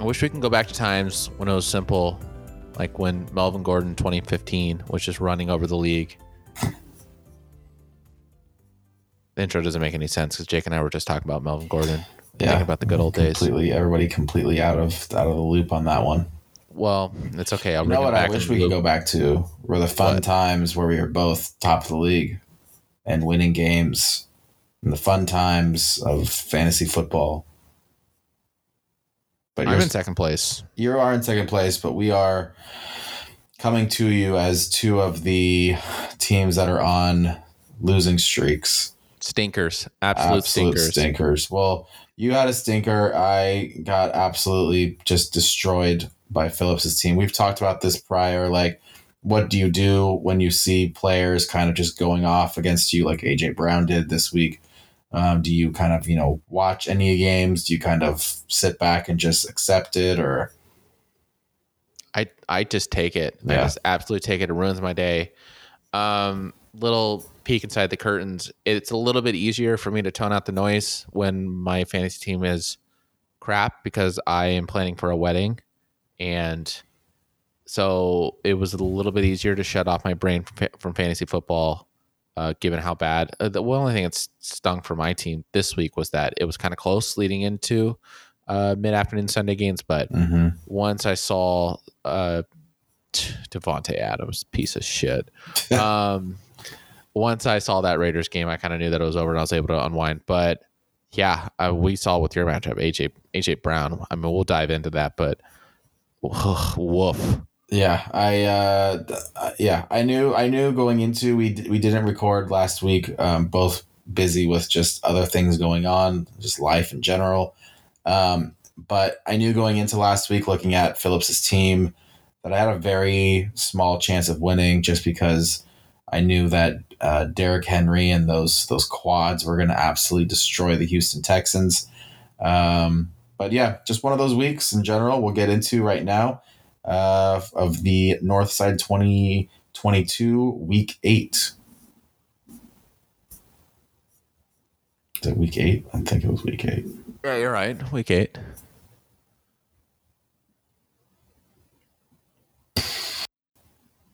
I wish we can go back to times when it was simple, like when Melvin Gordon 2015 was just running over the league. the intro doesn't make any sense because Jake and I were just talking about Melvin Gordon. Thinking about the good old days. Completely, everybody completely out of out of the loop on that one. Well, it's okay. I'll You know what I wish we could go back to were the fun What? times where we were both top of the league and winning games and the fun times of fantasy football. But I'm you're, in second place. you are in second place, but we are coming to you as two of the teams that are on losing streaks. Stinkers. Absolute, stinkers. stinkers. Well, you had a stinker. I got absolutely just destroyed by Phillips's team. We've talked about this prior. Like, what do you do when you see players kind of just going off against you, like AJ Brown did this week? Um, do you kind of you know watch any games? Do you kind of sit back and just accept it, or I I just take it. I just absolutely take it. It ruins my day. Um, little peek inside the curtains. It's a little bit easier for me to tone out the noise when my fantasy team is crap because I am planning for a wedding, and so it was a little bit easier to shut off my brain from, from fantasy football. Uh, given how bad, uh, the only thing that stung for my team this week was that it was kind of close leading into uh, mid-afternoon Sunday games, but once I saw uh t- Davante Adams, piece of shit. um once I saw that Raiders game, I kind of knew that it was over and I was able to unwind. But yeah, uh, we saw with your matchup, AJ AJ Brown. I mean, we'll dive into that, but woof. Yeah, I uh, uh, yeah, I knew I knew going into we we didn't record last week. Um, both busy with just other things going on, just life in general. Um, but I knew going into last week, looking at Phillips's team, that I had a very small chance of winning, just because I knew that uh, Derrick Henry and those those quads were going to absolutely destroy the Houston Texans. Um, but yeah, just one of those weeks in general. We'll get into right now uh, of the Northside 2022 Week 8. Is it Week 8? I think it was Week 8. Yeah, you're right. Week eight.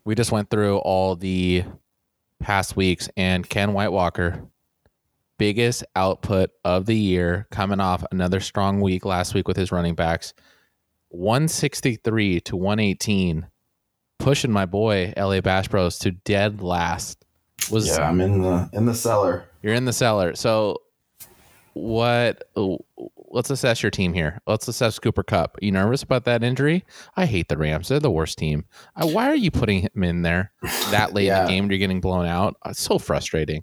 We just went through all the past weeks, and Ken White Walker, biggest output of the year, coming off another strong week last week with his running backs, 163 to 118, pushing my boy LA Bash Bros to dead last. Was Yeah, I'm in the in the cellar. you're in the cellar. So, what? Let's assess your team here. Let's assess Cooper Kupp. you nervous about that injury? I hate the Rams. They're the worst team. Uh, why are you putting him in there that late in the game? You're getting blown out. Uh, It's so frustrating.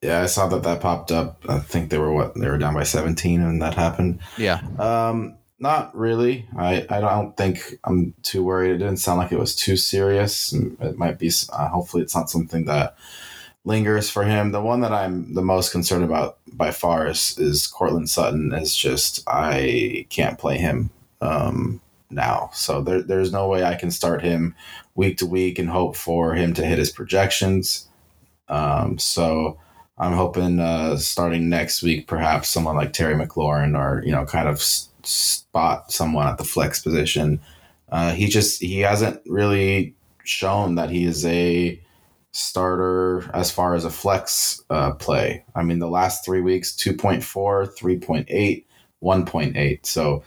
Yeah, I saw that that popped up. I think they were what they were down by 17 when that happened. Yeah, Um, not really. I, I don't think I'm too worried. It didn't sound like it was too serious. It might be. Uh, hopefully, it's not something that lingers for him. The one that I'm the most concerned about by far is is Courtland Sutton. Is just I can't play him um, now. So there, there's no way I can start him week to week and hope for him to hit his projections. Um, so. I'm hoping uh, starting next week, perhaps someone like Terry McLaurin or you know, kind of s- spot someone at the flex position. Uh, he just he hasn't really shown that he is a starter as far as a flex uh, play. I mean, the last three weeks 2.4, 3.8, 1.8. So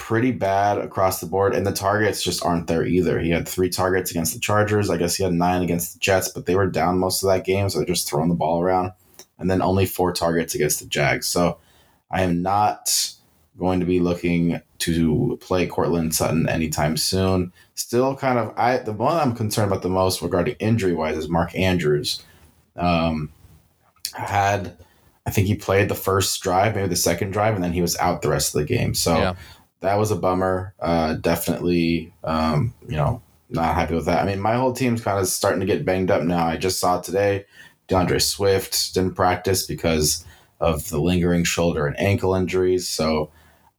pretty bad across the board. And the targets just aren't there either. He had three targets against the Chargers. I guess he had nine against the Jets, but they were down most of that game. So they're just throwing the ball around. And then only four targets against the Jags. So I am not going to be looking to play Courtland Sutton anytime soon. Still, kind of, I the one I'm concerned about the most regarding injury wise is Mark Andrews. Um, had I think he played the first drive, maybe the second drive, and then he was out the rest of the game. So Yeah. that was a bummer. Uh, definitely, um, you know, not happy with that. I mean, my whole team's kind of starting to get banged up now. I just saw today DeAndre Swift didn't practice because of the lingering shoulder and ankle injuries. So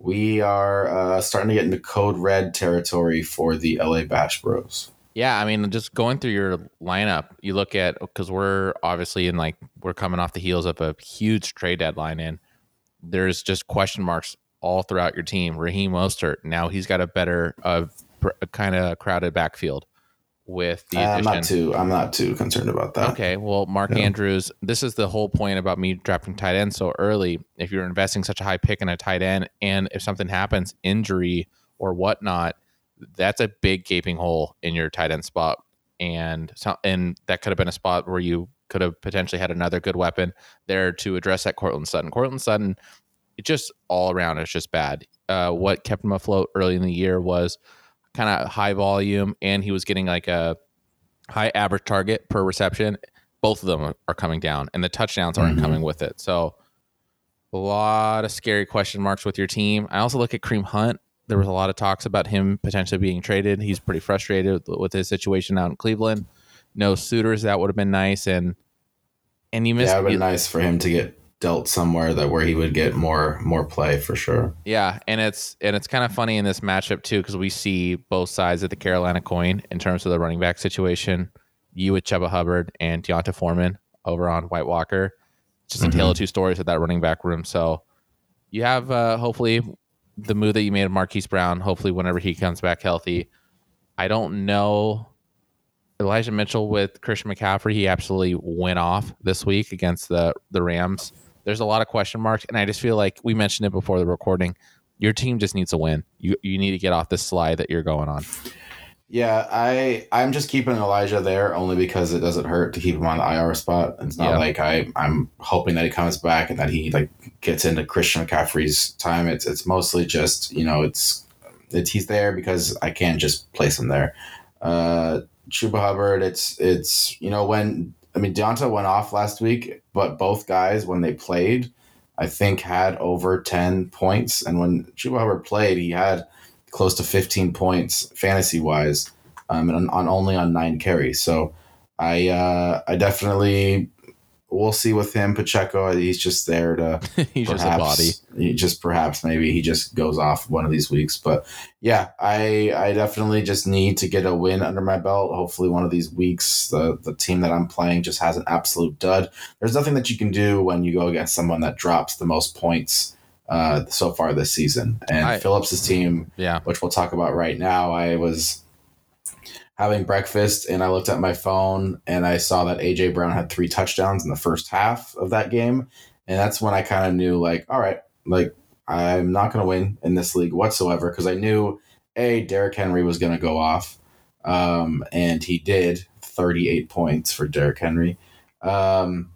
we are uh, starting to get into code red territory for the LA Bash Bros. Yeah, I mean, just going through your lineup, you look at because we're obviously in like we're coming off the heels of a huge trade deadline, and there's just question marks all throughout your team. Raheem Mostert, now he's got a better, uh, kind of crowded backfield with the I'm not too. I'm not too concerned about that. Okay, well, Mark. Andrews, this is the whole point about me drafting tight end so early. If you're investing such a high pick in a tight end, and if something happens, injury or whatnot, that's a big gaping hole in your tight end spot, and so, and that could have been a spot where you could have potentially had another good weapon there to address that Courtland Sutton. Courtland Sutton, it just all around is just bad. Uh, what kept him afloat early in the year was kind of high volume, and he was getting like a high average target per reception. Both of them are coming down, and the touchdowns aren't Mhm. coming with it. So, a lot of scary question marks with your team. I also look at Kareem Hunt. There was a lot of talks about him potentially being traded. He's pretty frustrated with his situation out in Cleveland. No suitors. That would have been nice, and and you missed. It would you- been nice for him to get dealt somewhere that where he would get more more play for sure. Yeah, and it's and it's kind of funny in this matchup too because we see both sides of the Carolina coin in terms of the running back situation. You with Chuba Hubbard and D'Onta Foreman over on White Walker. Just a tale of two stories with that running back room. So you have uh, hopefully the move that you made of Marquise Brown. Hopefully, whenever he comes back healthy, I don't know. Elijah Mitchell with Christian McCaffrey, he absolutely went off this week against the the Rams. There's a lot of question marks, and I just feel like we mentioned it before the recording. Your team just needs a win. You you need to get off this slide that you're going on. Yeah, I I'm just keeping Elijah there only because it doesn't hurt to keep him on the IR spot. It's not Yeah. like I I'm hoping that he comes back and that he like gets into Christian McCaffrey's time. It's it's mostly just you know it's it's he's there because I can't just place him there. Uh, Chuba Hubbard, it's it's you know when I mean D'Onta went off last week, but both guys when they played, I think had over ten points, and when Chuba Hubbard played, he had close to 15 points fantasy wise um, and on, on only on nine carries. So I uh, I definitely we'll see with him Pacheco. He's just there to He's just a body. he just perhaps maybe he just goes off one of these weeks. But yeah, I I definitely just need to get a win under my belt. Hopefully one of these weeks the the team that I'm playing just has an absolute dud. There's nothing that you can do when you go against someone that drops the most points uh, so far this season. And I- Phillips's team Yeah. which we'll talk about right now. I was having breakfast and I looked at my phone and I saw that AJ Brown had three touchdowns in the first half of that game. And that's when I kind of knew, like, all right, like, I'm not going to win in this league whatsoever because I knew, A, Derrick Henry was going to go off. Um, and he did 38 points for Derrick Henry. Um,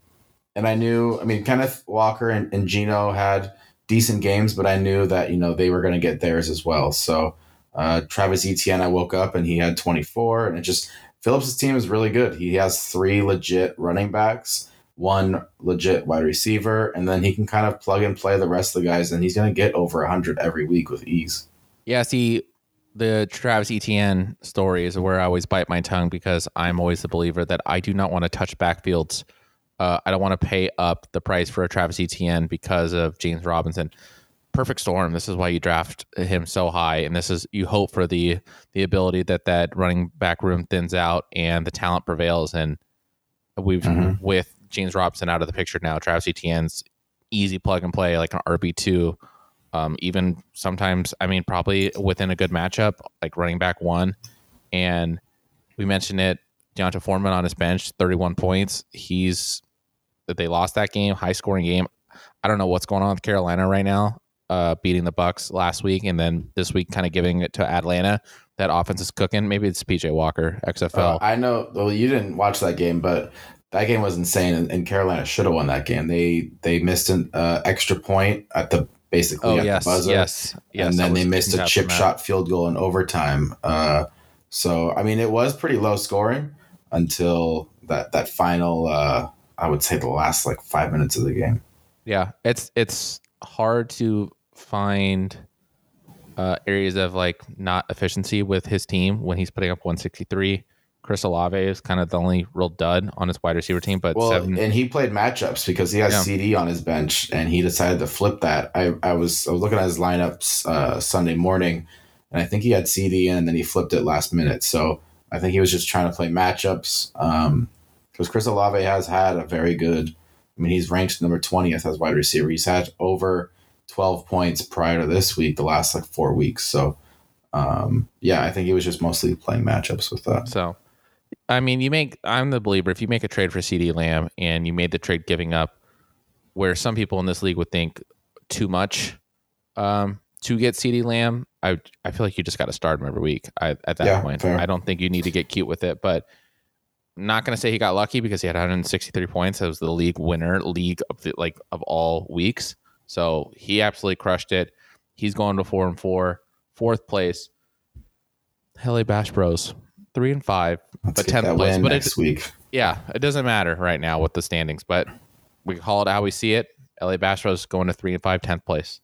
and I knew, I mean, Kenneth Walker and, and Geno had decent games, but I knew that, you know, they were going to get theirs as well. So, uh, Travis Etienne, I woke up and he had 24, and it just Phillips' team is really good. He has three legit running backs, one legit wide receiver, and then he can kind of plug and play the rest of the guys, and he's going to get over 100 every week with ease. Yeah, see, the Travis Etienne story is where I always bite my tongue because I'm always the believer that I do not want to touch backfields. Uh, I don't want to pay up the price for a Travis Etienne because of James Robinson. Perfect storm. This is why you draft him so high, and this is you hope for the the ability that that running back room thins out and the talent prevails. And we've Mhm. with James Robinson out of the picture now, Travis Etienne's easy plug and play like an RB two um, even sometimes, I mean, probably within a good matchup, like running back one. And we mentioned it, D'Onta Foreman on his bench, 31 points. He's that they lost that game, high scoring game. I don't know what's going on with Carolina right now, uh, beating the Bucks last week, and then this week kind of giving it to Atlanta. That offense is cooking. Maybe it's PJ Walker, XFL. Uh, I know. Well, you didn't watch that game, but that game was insane, and, and Carolina should have won that game. They they missed an uh, extra point at the basically oh at yes, the buzzer. yes, yes. and then they missed a chip shot field goal in overtime. Uh, so I mean, it was pretty low scoring until that that final. Uh, I would say the last like five minutes of the game. Yeah, it's it's hard to find uh, areas of like not efficiency with his team when he's putting up 163. Chris Olave is kind of the only real dud on his wide receiver team, but Well, seven. and he played matchups because he has Yeah. CeeDee on his bench, and he decided to flip that. I, I was I was looking at his lineups uh, Sunday morning, and I think he had CeeDee in, and then he flipped it last minute. So I think he was just trying to play matchups. Um, because Chris Olave has had a very good. I mean, he's ranked number twentieth as wide receiver. He's had over 12 points prior to this week, the last like four weeks. So, um, yeah, I think he was just mostly playing matchups with that. So, I mean, you make, I'm the believer, if you make a trade for CeeDee Lamb and you made the trade giving up where some people in this league would think too much um, to get CeeDee Lamb, I, I feel like you just got to start him every week I, at that Yeah, point. fair. I don't think you need to get cute with it, but not going to say he got lucky because he had 163 points. That was the league winner, league of the, like of all weeks. So he absolutely crushed it. He's going to four and four, fourth place. LA Bash Bros, three and five, Let's but 10th place. But it, next week. yeah, it doesn't matter right now with the standings, but we call it how we see it. LA Bash Bros going to three and five, 10th place.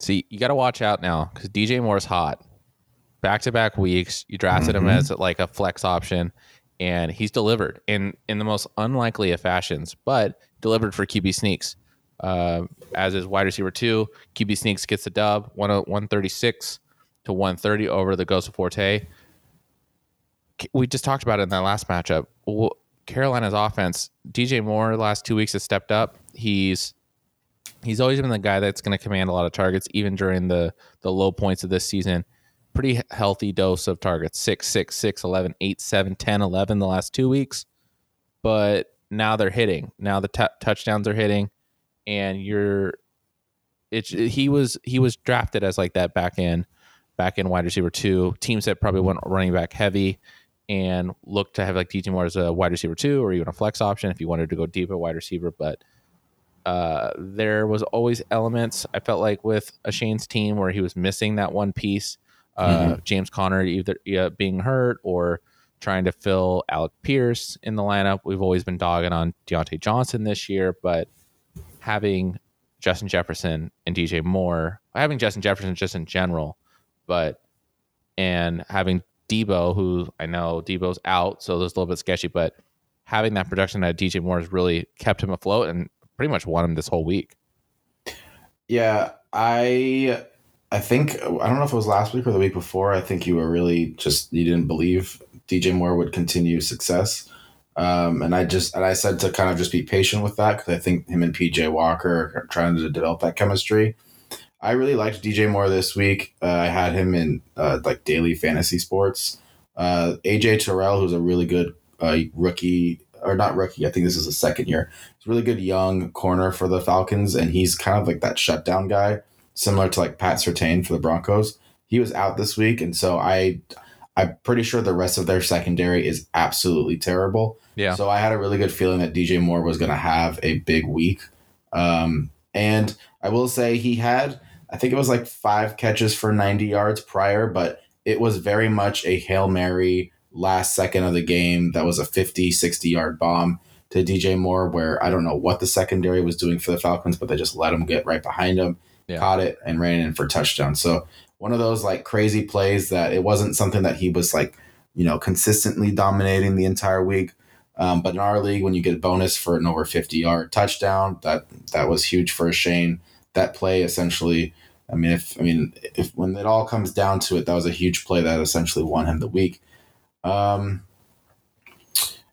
See, you got to watch out now because DJ Moore's hot. Back to back weeks, you drafted him Mhm. as like a flex option, and he's delivered in in the most unlikely of fashions, but delivered for QB sneaks. Uh, as is wide receiver two, QB sneaks gets the dub, one one thirty six to one thirty over the Ghost of Forte. We just talked about it in that last matchup. Carolina's offense, DJ Moore, last two weeks has stepped up. He's he's always been the guy that's going to command a lot of targets, even during the the low points of this season. Pretty healthy dose of targets 6, 6, 6, 11, 8, 7, 10, 11 the last two weeks. But now they're hitting. Now the t- touchdowns are hitting, and you're. It's he was he was drafted as like that back end, back end wide receiver two. Teams that probably went running back heavy, and look to have like DJ Moore as a wide receiver two or even a flex option if you wanted to go deep at wide receiver. But uh, there was always elements I felt like with a Shane's team where he was missing that one piece. Uh, James Conner either uh, being hurt or trying to fill Alec Pierce in the lineup. We've always been dogging on Diontae Johnson this year, but having Justin Jefferson and DJ Moore, having Justin Jefferson just in general, but and having Debo, who I know Debo's out, so there's a little bit sketchy, but having that production that DJ Moore has really kept him afloat and pretty much won him this whole week. Yeah, I I think I don't know if it was last week or the week before. I think you were really just you didn't believe DJ Moore would continue success, um, and I just and I said to kind of just be patient with that because I think him and PJ Walker are trying to develop that chemistry. I really liked DJ Moore this week. Uh, I had him in uh, like daily fantasy sports. Uh, AJ Terrell, who's a really good uh, rookie or not rookie. I think this is his second year. He's a really good young corner for the Falcons, and he's kind of like that shutdown guy, similar to like Pat Surtain for the Broncos. He was out this week, and so I, I'm pretty sure the rest of their secondary is absolutely terrible. Yeah. So I had a really good feeling that DJ Moore was going to have a big week, um, and I will say he had, I think it was like five catches for 90 yards prior, but it was very much a hail mary last second of the game that was a 50 60 yard bomb to DJ Moore where I don't know what the secondary was doing for the Falcons but they just let him get right behind him Yeah. caught it and ran in for touchdown so one of those like crazy plays that it wasn't something that he was like you know consistently dominating the entire week um, but in our league when you get a bonus for an over 50 yard touchdown that that was huge for Shane that play essentially I mean if I mean if when it all comes down to it that was a huge play that essentially won him the week um,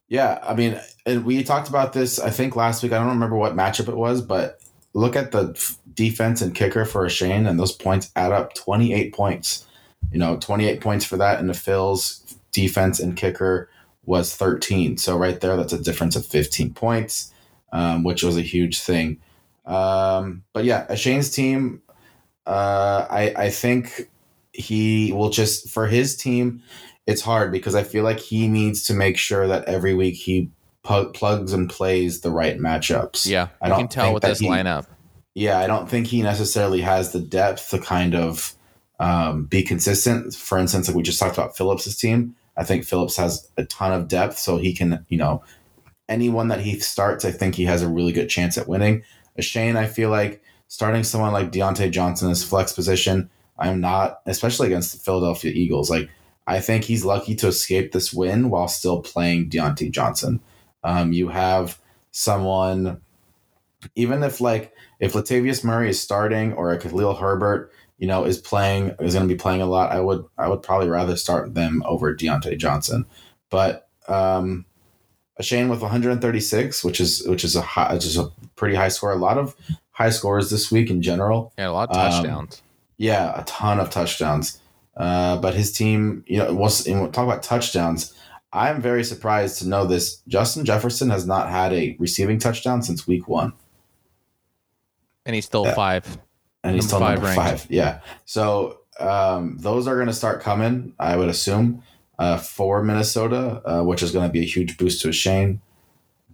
yeah, I mean, and we talked about this. I think last week. I don't remember what matchup it was, but look at the defense and kicker for a Shane, and those points add up. Twenty eight points. You know, twenty eight points for that, and the Phil's defense and kicker was thirteen. So right there, that's a difference of fifteen points, um, which was a huge thing. Um, but yeah, a Shane's team. Uh, I I think he will just for his team it's hard because I feel like he needs to make sure that every week he plugs and plays the right matchups. Yeah, I I don't can tell with this he- lineup. Yeah, I don't think he necessarily has the depth to kind of um, be consistent. For instance, like we just talked about Phillips's team. I think Phillips has a ton of depth, so he can, you know, anyone that he starts, I think he has a really good chance at winning. A Shane, I feel like starting someone like Diontae Johnson as flex position, I'm not, especially against the Philadelphia Eagles. Like, I think he's lucky to escape this win while still playing Diontae Johnson. Um, you have someone, even if like if Latavius Murray is starting or a Khalil Herbert, you know, is playing is going to be playing a lot, I would I would probably rather start them over Diontae Johnson. But um, a Shane with 136, which is which is a high, which is a pretty high score. A lot of high scores this week in general. Yeah, a lot of Um, touchdowns. Yeah, a ton of touchdowns. Uh, but his team, you know, was talk about touchdowns. I'm very surprised to know this. Justin Jefferson has not had a receiving touchdown since week one, and he's still yeah. five. and he's still five number ranked. five. Yeah, so um, those are going to start coming. I would assume uh, for Minnesota, uh, which is going to be a huge boost to Shane.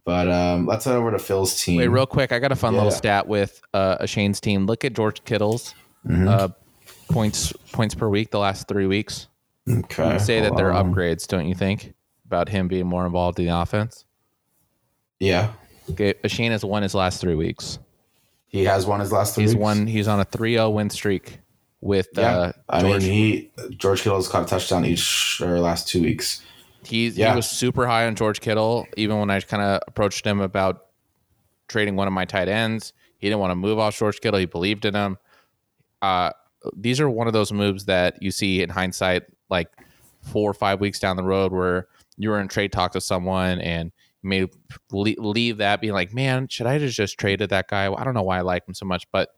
But um, let's head over to Phil's team. Wait, real quick, I got a fun little stat with uh, a Shane's team. Look at George Kittle's Mhm. uh, points points per week the last three weeks. okay, You say that they're upgrades, don't you think? About him being more involved in the offense. Yeah, Okay, Shane has won his last three weeks. He has won his last three. He's weeks. won. He's on a 3-0 win streak with Yeah, uh, I mean, he George Kittle's caught a touchdown each or last two weeks. He's Yeah. he was super high on George Kittle. Even when I kind of approached him about trading one of my tight ends, he didn't want to move off George Kittle. He believed in him. Uh, these are one of those moves that you see in hindsight, like four or five weeks down the road, where you were in trade talk to someone and may leave that being like, man, should I have just traded that guy? I don't know why I like him so much, but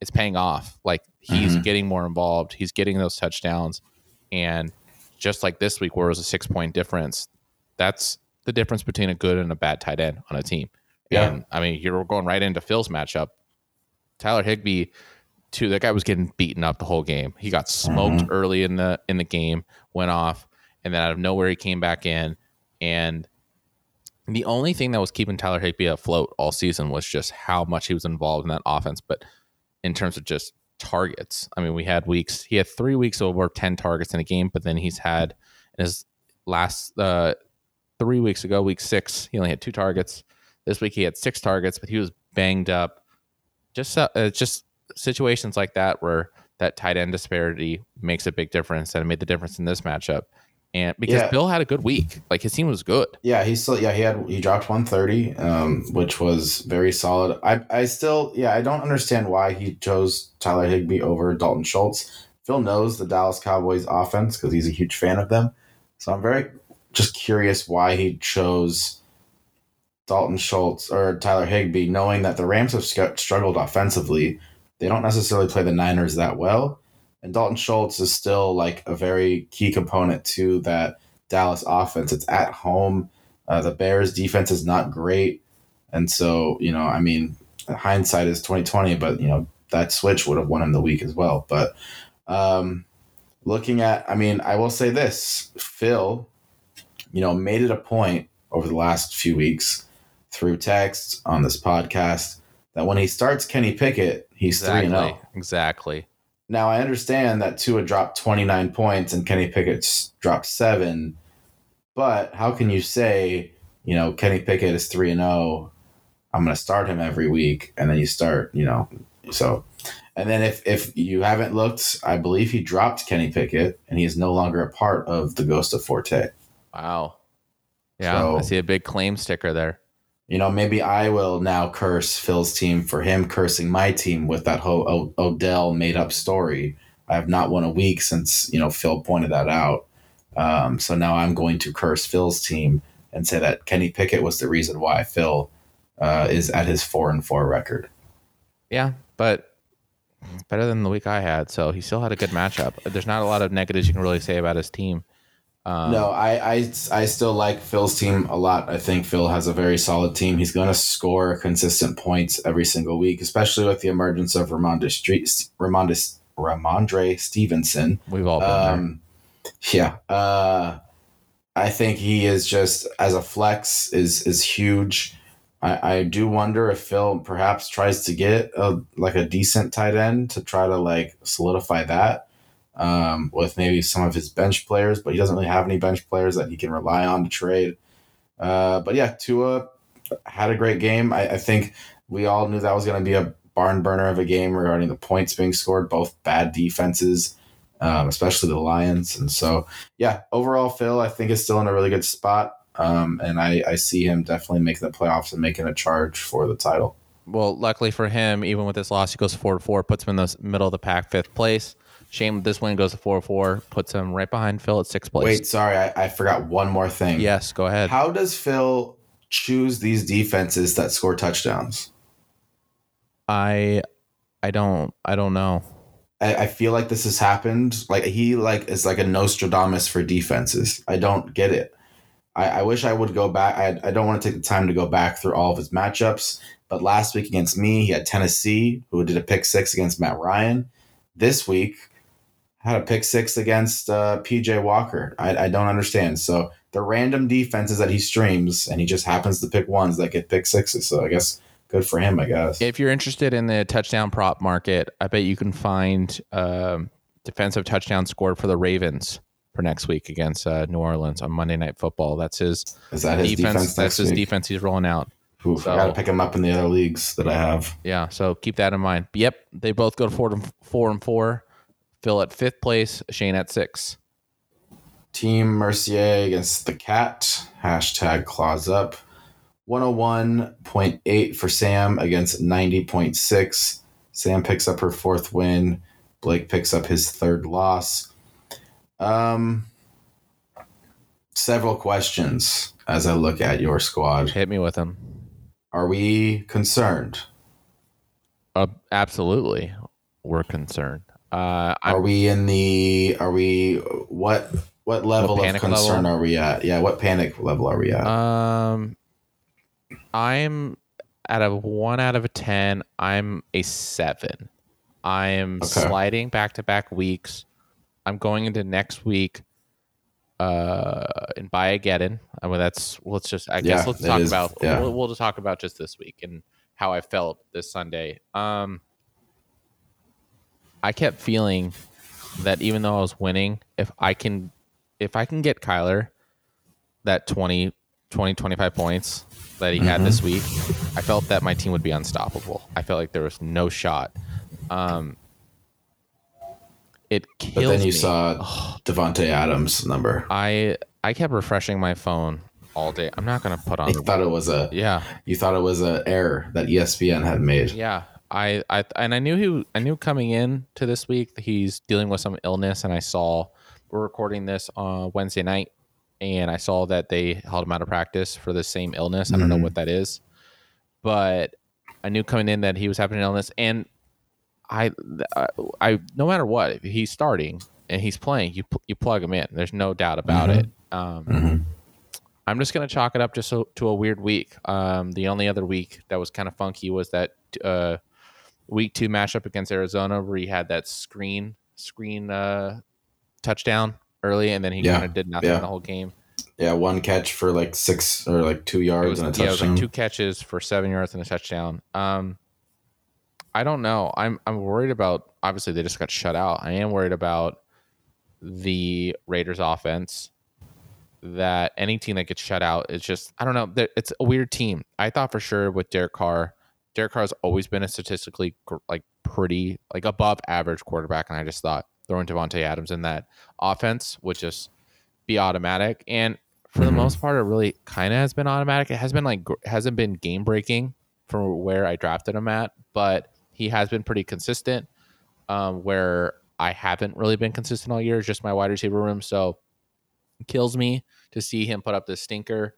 it's paying off. Like he's Mhm. getting more involved. He's getting those touchdowns, and just like this week where it was a six point difference, that's the difference between a good and a bad tight end on a team. Yeah. And I mean, you're going right into Phil's matchup. Tyler Higbee, too. That guy was getting beaten up the whole game. He got smoked early in the in the game, went off, and then out of nowhere he came back in. And the only thing that was keeping Tyler Higbee afloat all season was just how much he was involved in that offense. But in terms of just targets, I mean, we had weeks. He had three weeks over ten targets in a game, but then he's had in his last uh, three weeks ago, week six, he only had two targets. This week he had six targets, but he was banged up. Just uh, just situations like that where that tight end disparity makes a big difference, and it made the difference in this matchup. And because Yeah. Bill had a good week, like his team was good. Yeah, he still yeah he had he dropped 130, um, which was very solid. I I still yeah I don't understand why he chose Tyler Higbee over Dalton Schultz. Phil knows the Dallas Cowboys offense because he's a huge fan of them. So I'm very just curious why he chose Dalton Schultz or Tyler Higbee, knowing that the Rams have struggled offensively. They don't necessarily play the Niners that well, and Dalton Schultz is still like a very key component to that Dallas offense. It's at home. Uh, the Bears defense is not great, and so you know, I mean, hindsight is twenty twenty, but you know that switch would have won him the week as well. But um, looking at, I mean, I will say this: Phil, you know, made it a point over the last few weeks through text on this podcast that when he starts Kenny Pickett, he's three and oh. Zero. Exactly. Now I understand that Tua dropped 29 points and Kenny Pickett's dropped seven, but how can you say, you know, Kenny Pickett is three and zero? I'm going to start him every week, and then you start, you know, so. And then if if you haven't looked, I believe he dropped Kenny Pickett, and he is no longer a part of the Ghost of Forte. Wow. Yeah, So- I see a big claim sticker there. You know, maybe I will now curse Phil's team for him cursing my team with that whole o- Odell made up story. I have not won a week since, you know, Phil pointed that out. Um, so now I'm going to curse Phil's team and say that Kenny Pickett was the reason why Phil uh, is at his four and four record. Yeah, but better than the week I had. So he still had a good matchup. There's not a lot of negatives you can really say about his team. Um, no, I, I I still like Phil's team a lot. I think Phil has a very solid team. He's going to score consistent points every single week, especially with the emergence of Rhamondre Street, Rhamondre, Rhamondre Stevenson. we've all been there. Um, yeah. Uh, I think he is just as a flex is is huge. I, I do wonder if Phil perhaps tries to get a like a decent tight end to try to like solidify that um, with maybe some of his bench players, but he doesn't really have any bench players that he can rely on to trade. Uh, but yeah, Tua had a great game. I, I think we all knew that was going to be a barn burner of a game regarding the points being scored, both bad defenses, um, especially the Lions. And so, yeah, overall, Phil, I think is still in a really good spot. Um, and I, I see him definitely making the playoffs and making a charge for the title. well, luckily for him, even with this loss, he goes four to four, puts him in the middle of the pack, fifth place. Shane this win goes to four to four, puts him right behind Phil at sixth place. Wait, sorry, I, I forgot one more thing. yes, go ahead. How does Phil choose these defenses that score touchdowns? I I don't I don't know. I, I feel like this has happened. Like he like is like a Nostradamus for defenses. I don't get it. I, I wish I would go back. I, I don't want to take the time to go back through all of his matchups. But last week against me, he had Tennessee, who did a pick six against Matt Ryan. This week, had a pick six against uh, PJ Walker. I, I don't understand. So the random defenses that he streams, and he just happens to pick ones that get pick sixes. So I guess good for him, I guess. If you're interested in the touchdown prop market, I bet you can find um, defensive touchdown scored for the Ravens for next week against uh, New Orleans on Monday Night Football. That's his Is that his defense? defense. that's his week? defense he's rolling out. Oof, So- I got to pick him up in the other leagues that I have. Yeah, so keep that in mind. Yep, they both go to four and four and four. Phil at fifth place, Shane at six. Team Mercier against the Cat. Hashtag claws up. 101.8 for Sam against 90.6. Sam picks up her fourth win. Blake picks up his third loss. Um, several questions as I look at your squad. Hit me with them. Are we concerned? Uh, absolutely, we're concerned. Uh, Are we in the? Are we? What? What level of concern level? are we at? Yeah, what panic level are we at? Um, I'm out of one out of a ten. I'm a seven. I'm Okay. sliding back to back weeks. I'm going into next week. Uh, in. I mean, that's let's just. I guess Yeah, let's talk is- about. yeah. We'll, we'll just talk about just this week and how I felt this Sunday. Um, I kept feeling that even though I was winning, if I can, if I can get Kyler that 20, 20 25 points that he had Mm-hmm. this week, I felt that my team would be unstoppable. I felt like there was no shot. Um, it kills but then you me. saw Davante Adams number. I I kept refreshing my phone all day. I'm not gonna put on. You thought it was a yeah, you thought it was an error that ESPN had made. yeah. I, I and I knew he I knew coming in to this week that he's dealing with some illness, and I saw we're recording this on Wednesday night, and I saw that they held him out of practice for the same illness. I don't know Mhm. what that is, but I knew coming in that he was having an illness, and I I, I no matter what, if he's starting and he's playing, you you plug him in. There's no doubt about Mhm. it. Um, Mhm. I'm just gonna chalk it up just so, to a weird week. Um, the only other week that was kind of funky was that uh, week two matchup against Arizona, where he had that screen screen uh, touchdown early, and then he Yeah, kind of did nothing yeah. the whole game. Yeah, one catch for like six or like two yards was, and a touchdown. yeah, it was touchdown. like two catches for seven yards and a touchdown. Um, I don't know. I'm I'm worried about. Obviously, they just got shut out. I am worried about the Raiders' offense. That any team that gets shut out is just I don't know. It's a weird team. I thought for sure with Derek Carr. Derek Carr has always been a statistically like pretty like above average quarterback, and I just thought throwing Davante Adams in that offense would just be automatic. And for the Mhm. most part, it really kind of has been automatic. It has been like hasn't been game breaking from where I drafted him at, but he has been pretty consistent. Um, where I haven't really been consistent all year, is just my wide receiver room. So kills me to see him put up this stinker.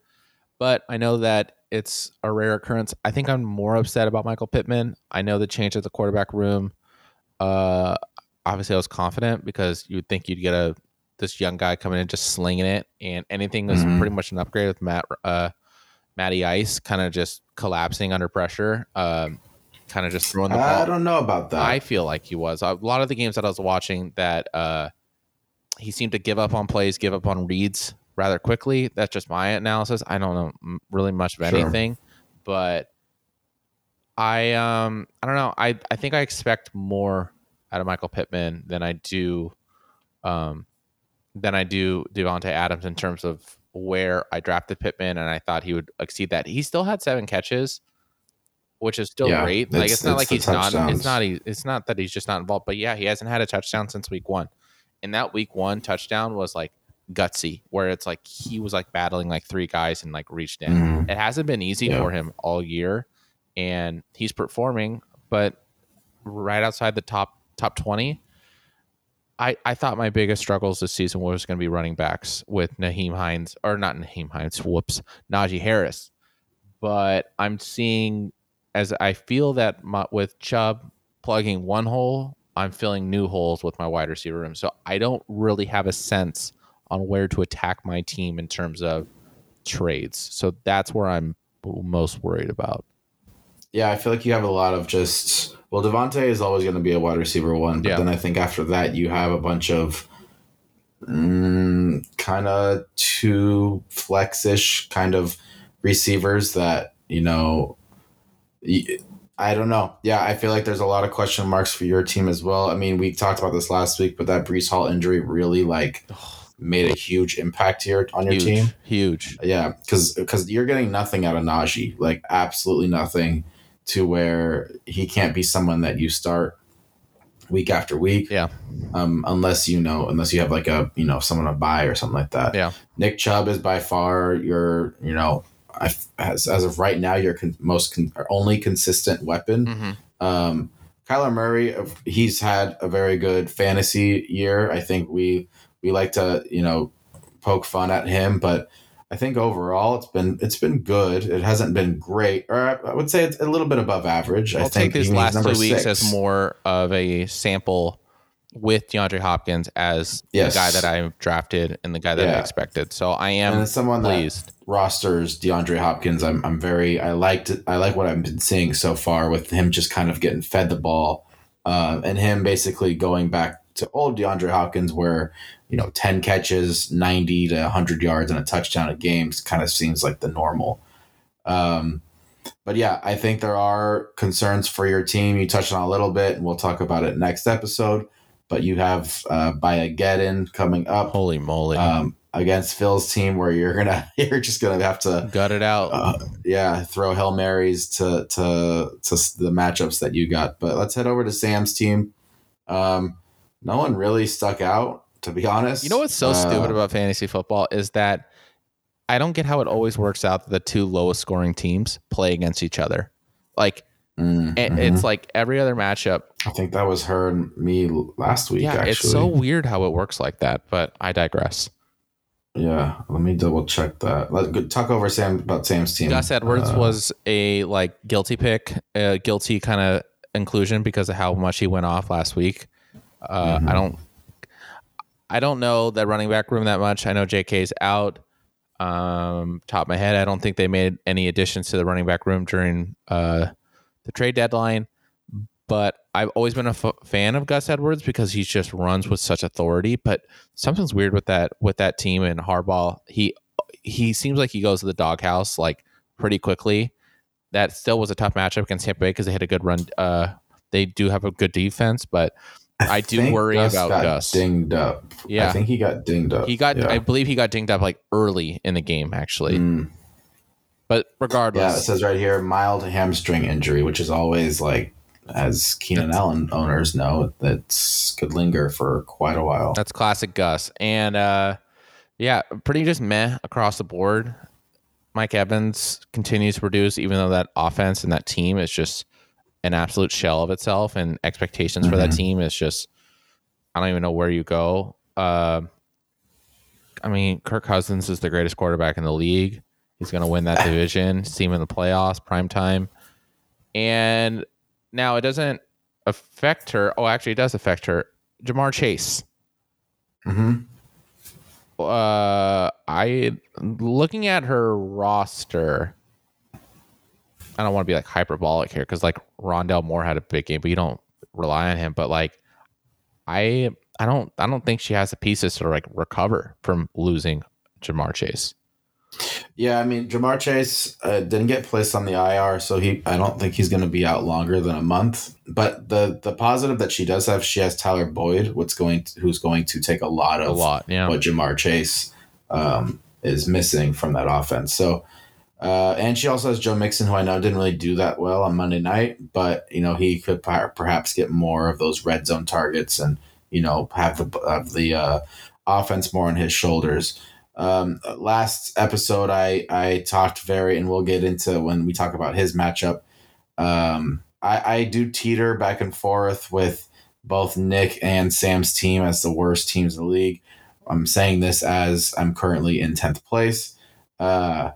But I know that it's a rare occurrence. I think I'm more upset about Michael Pittman. I know the change at the quarterback room. Uh, obviously, I was confident because you'd think you'd get a this young guy coming in just slinging it, and anything was Mhm. pretty much an upgrade with Matt uh, Matty Ice kind of just collapsing under pressure, um, kind of just throwing the ball. I don't know about that. I feel like he was. A lot of the games that I was watching that uh, he seemed to give up on plays, give up on reads rather quickly. That's just my analysis. I don't know really much of Sure. anything, but I um I don't know. I I think I expect more out of Michael Pittman than I do um than I do Davante Adams in terms of where I drafted Pittman and I thought he would exceed that. He still had seven catches, which is still Yeah, great. Like it's- it's, not it's like he's not. It's not. He, it's not that he's just not involved. But yeah, he hasn't had a touchdown since week one, and that week one touchdown was like gutsy, where it's like he was like battling like three guys and like reached in. Mhm. It hasn't been easy Yeah. for him all year, and he's performing, but right outside the top top twenty. I, I thought my biggest struggles this season was going to be running backs with Nyheim Hines or not Nyheim Hines, whoops, Najee Harris. But I'm seeing as I feel that my, with Chubb plugging one hole, I'm filling new holes with my wide receiver room. So I don't really have a sense on where to attack my team in terms of trades. So that's where I'm most worried about. Yeah, I feel like you have a lot of just well, Davante is always going to be a wide receiver one, but Yeah. then I think after that you have a bunch of mm, kind of two flex-ish kind of receivers that you know. y- I don't know. Yeah, I feel like there's a lot of question marks for your team as well. I mean, we talked about this last week, but that Breece Hall injury really like made a huge impact here on your huge, team. huge. Yeah, because because you're getting nothing out of Najee, like absolutely nothing, to where he can't be someone that you start week after week. Yeah. Um, unless you know, unless you have like a you know someone to buy or something like that. Yeah. Nick Chubb is by far your you know, as as of right now your con- most con- only consistent weapon. hmm Um, Kyler Murray, uh, he's had a very good fantasy year. I think we we like to you know poke fun at him, but I think overall it's been it's been good. It hasn't been great, or I- I would say it's a little bit above average. I I'll think take these last two weeks as more of a sample with DeAndre Hopkins as Yes. the guy that I drafted and the guy that I expected. So I and am as someone that pleased. rosters DeAndre Hopkins, I'm I'm very I liked. I like what I've been seeing so far with him just kind of getting fed the ball, um, and him basically going back to old DeAndre Hopkins, where you know ten catches, ninety to hundred yards, and a touchdown a game kind of seems like the normal. Um, but yeah, I think there are concerns for your team. You touched on a little bit, and we'll talk about it next episode. But you have uh, Bayageddon coming up Holy moly. um, against Phil's team, where you're gonna you're just gonna have to Gut it out. uh, yeah throw hail marys to to to the matchups that you got. But let's head over to Sam's team. Um, no one really stuck out, to be honest. You know what's so Uh, stupid about fantasy football is that I don't get how it always works out that the two lowest scoring teams play against each other. Like mm, it- it's like every other matchup. I think that was her and me last week. yeah, actually, it's so weird how it works like that. But I digress. yeah. Let me double check that. Let's talk over Sam about Sam's team. Gus Edwards Uh, was a like guilty pick, a guilty kind of inclusion because of how much he went off last week. Uh, Mhm. I don't, I don't know that running back room that much. I know J.K.'s out. Um, top of my head, I don't think they made any additions to the running back room during uh, the trade deadline. But I've always been a f- fan of Gus Edwards because he just runs with such authority. But something's weird with that with that team and Harbaugh. He he seems like he goes to the doghouse like pretty quickly. That still was a tough matchup against Tampa Bay because they had a good run. Uh, they do have a good defense, but I do think worry about got Gus. Dinged up. Yeah. I think he got dinged up. he got, Yeah. I believe he got dinged up like early in the game, actually. Mm. But regardless, Yeah, it says right here mild hamstring injury, which is always like, as Keenan Allen owners know, that could linger for quite a while. that's classic Gus. And uh, yeah, pretty just meh across the board. Mike Evans continues to produce, even though that offense and that team is just an absolute shell of itself, and expectations for that Mhm. team is just I don't even know where you go. Uh, I mean, Kirk Cousins is the greatest quarterback in the league. He's going to win that division, see him in the playoffs, prime time. And now it doesn't affect her. Oh, actually, it does affect her. Ja'Marr Chase. hmm Uh, I looking at her roster. I don't want to be like hyperbolic here because like Rondale Moore had a big game, but you don't rely on him. But like, I I don't I don't think she has the pieces to like recover from losing Ja'Marr Chase. Yeah, I mean Ja'Marr Chase uh, didn't get placed on the IR, so he I don't think he's going to be out longer than a month. But the the positive that she does have, she has Tyler Boyd, what's going to, who's going to take a lot of A lot, yeah. what Ja'Marr Chase um, is missing from that offense. So, uh, and she also has Joe Mixon, who I know didn't really do that well on Monday night, but you know he could perhaps get more of those red zone targets and you know have the have the uh, offense more on his shoulders. Um, last episode, I I talked very, and we'll get into when we talk about his matchup. Um, I, I do teeter back and forth with both Nick and Sam's team as the worst teams in the league. I'm saying this as I'm currently in 10th place. Uh,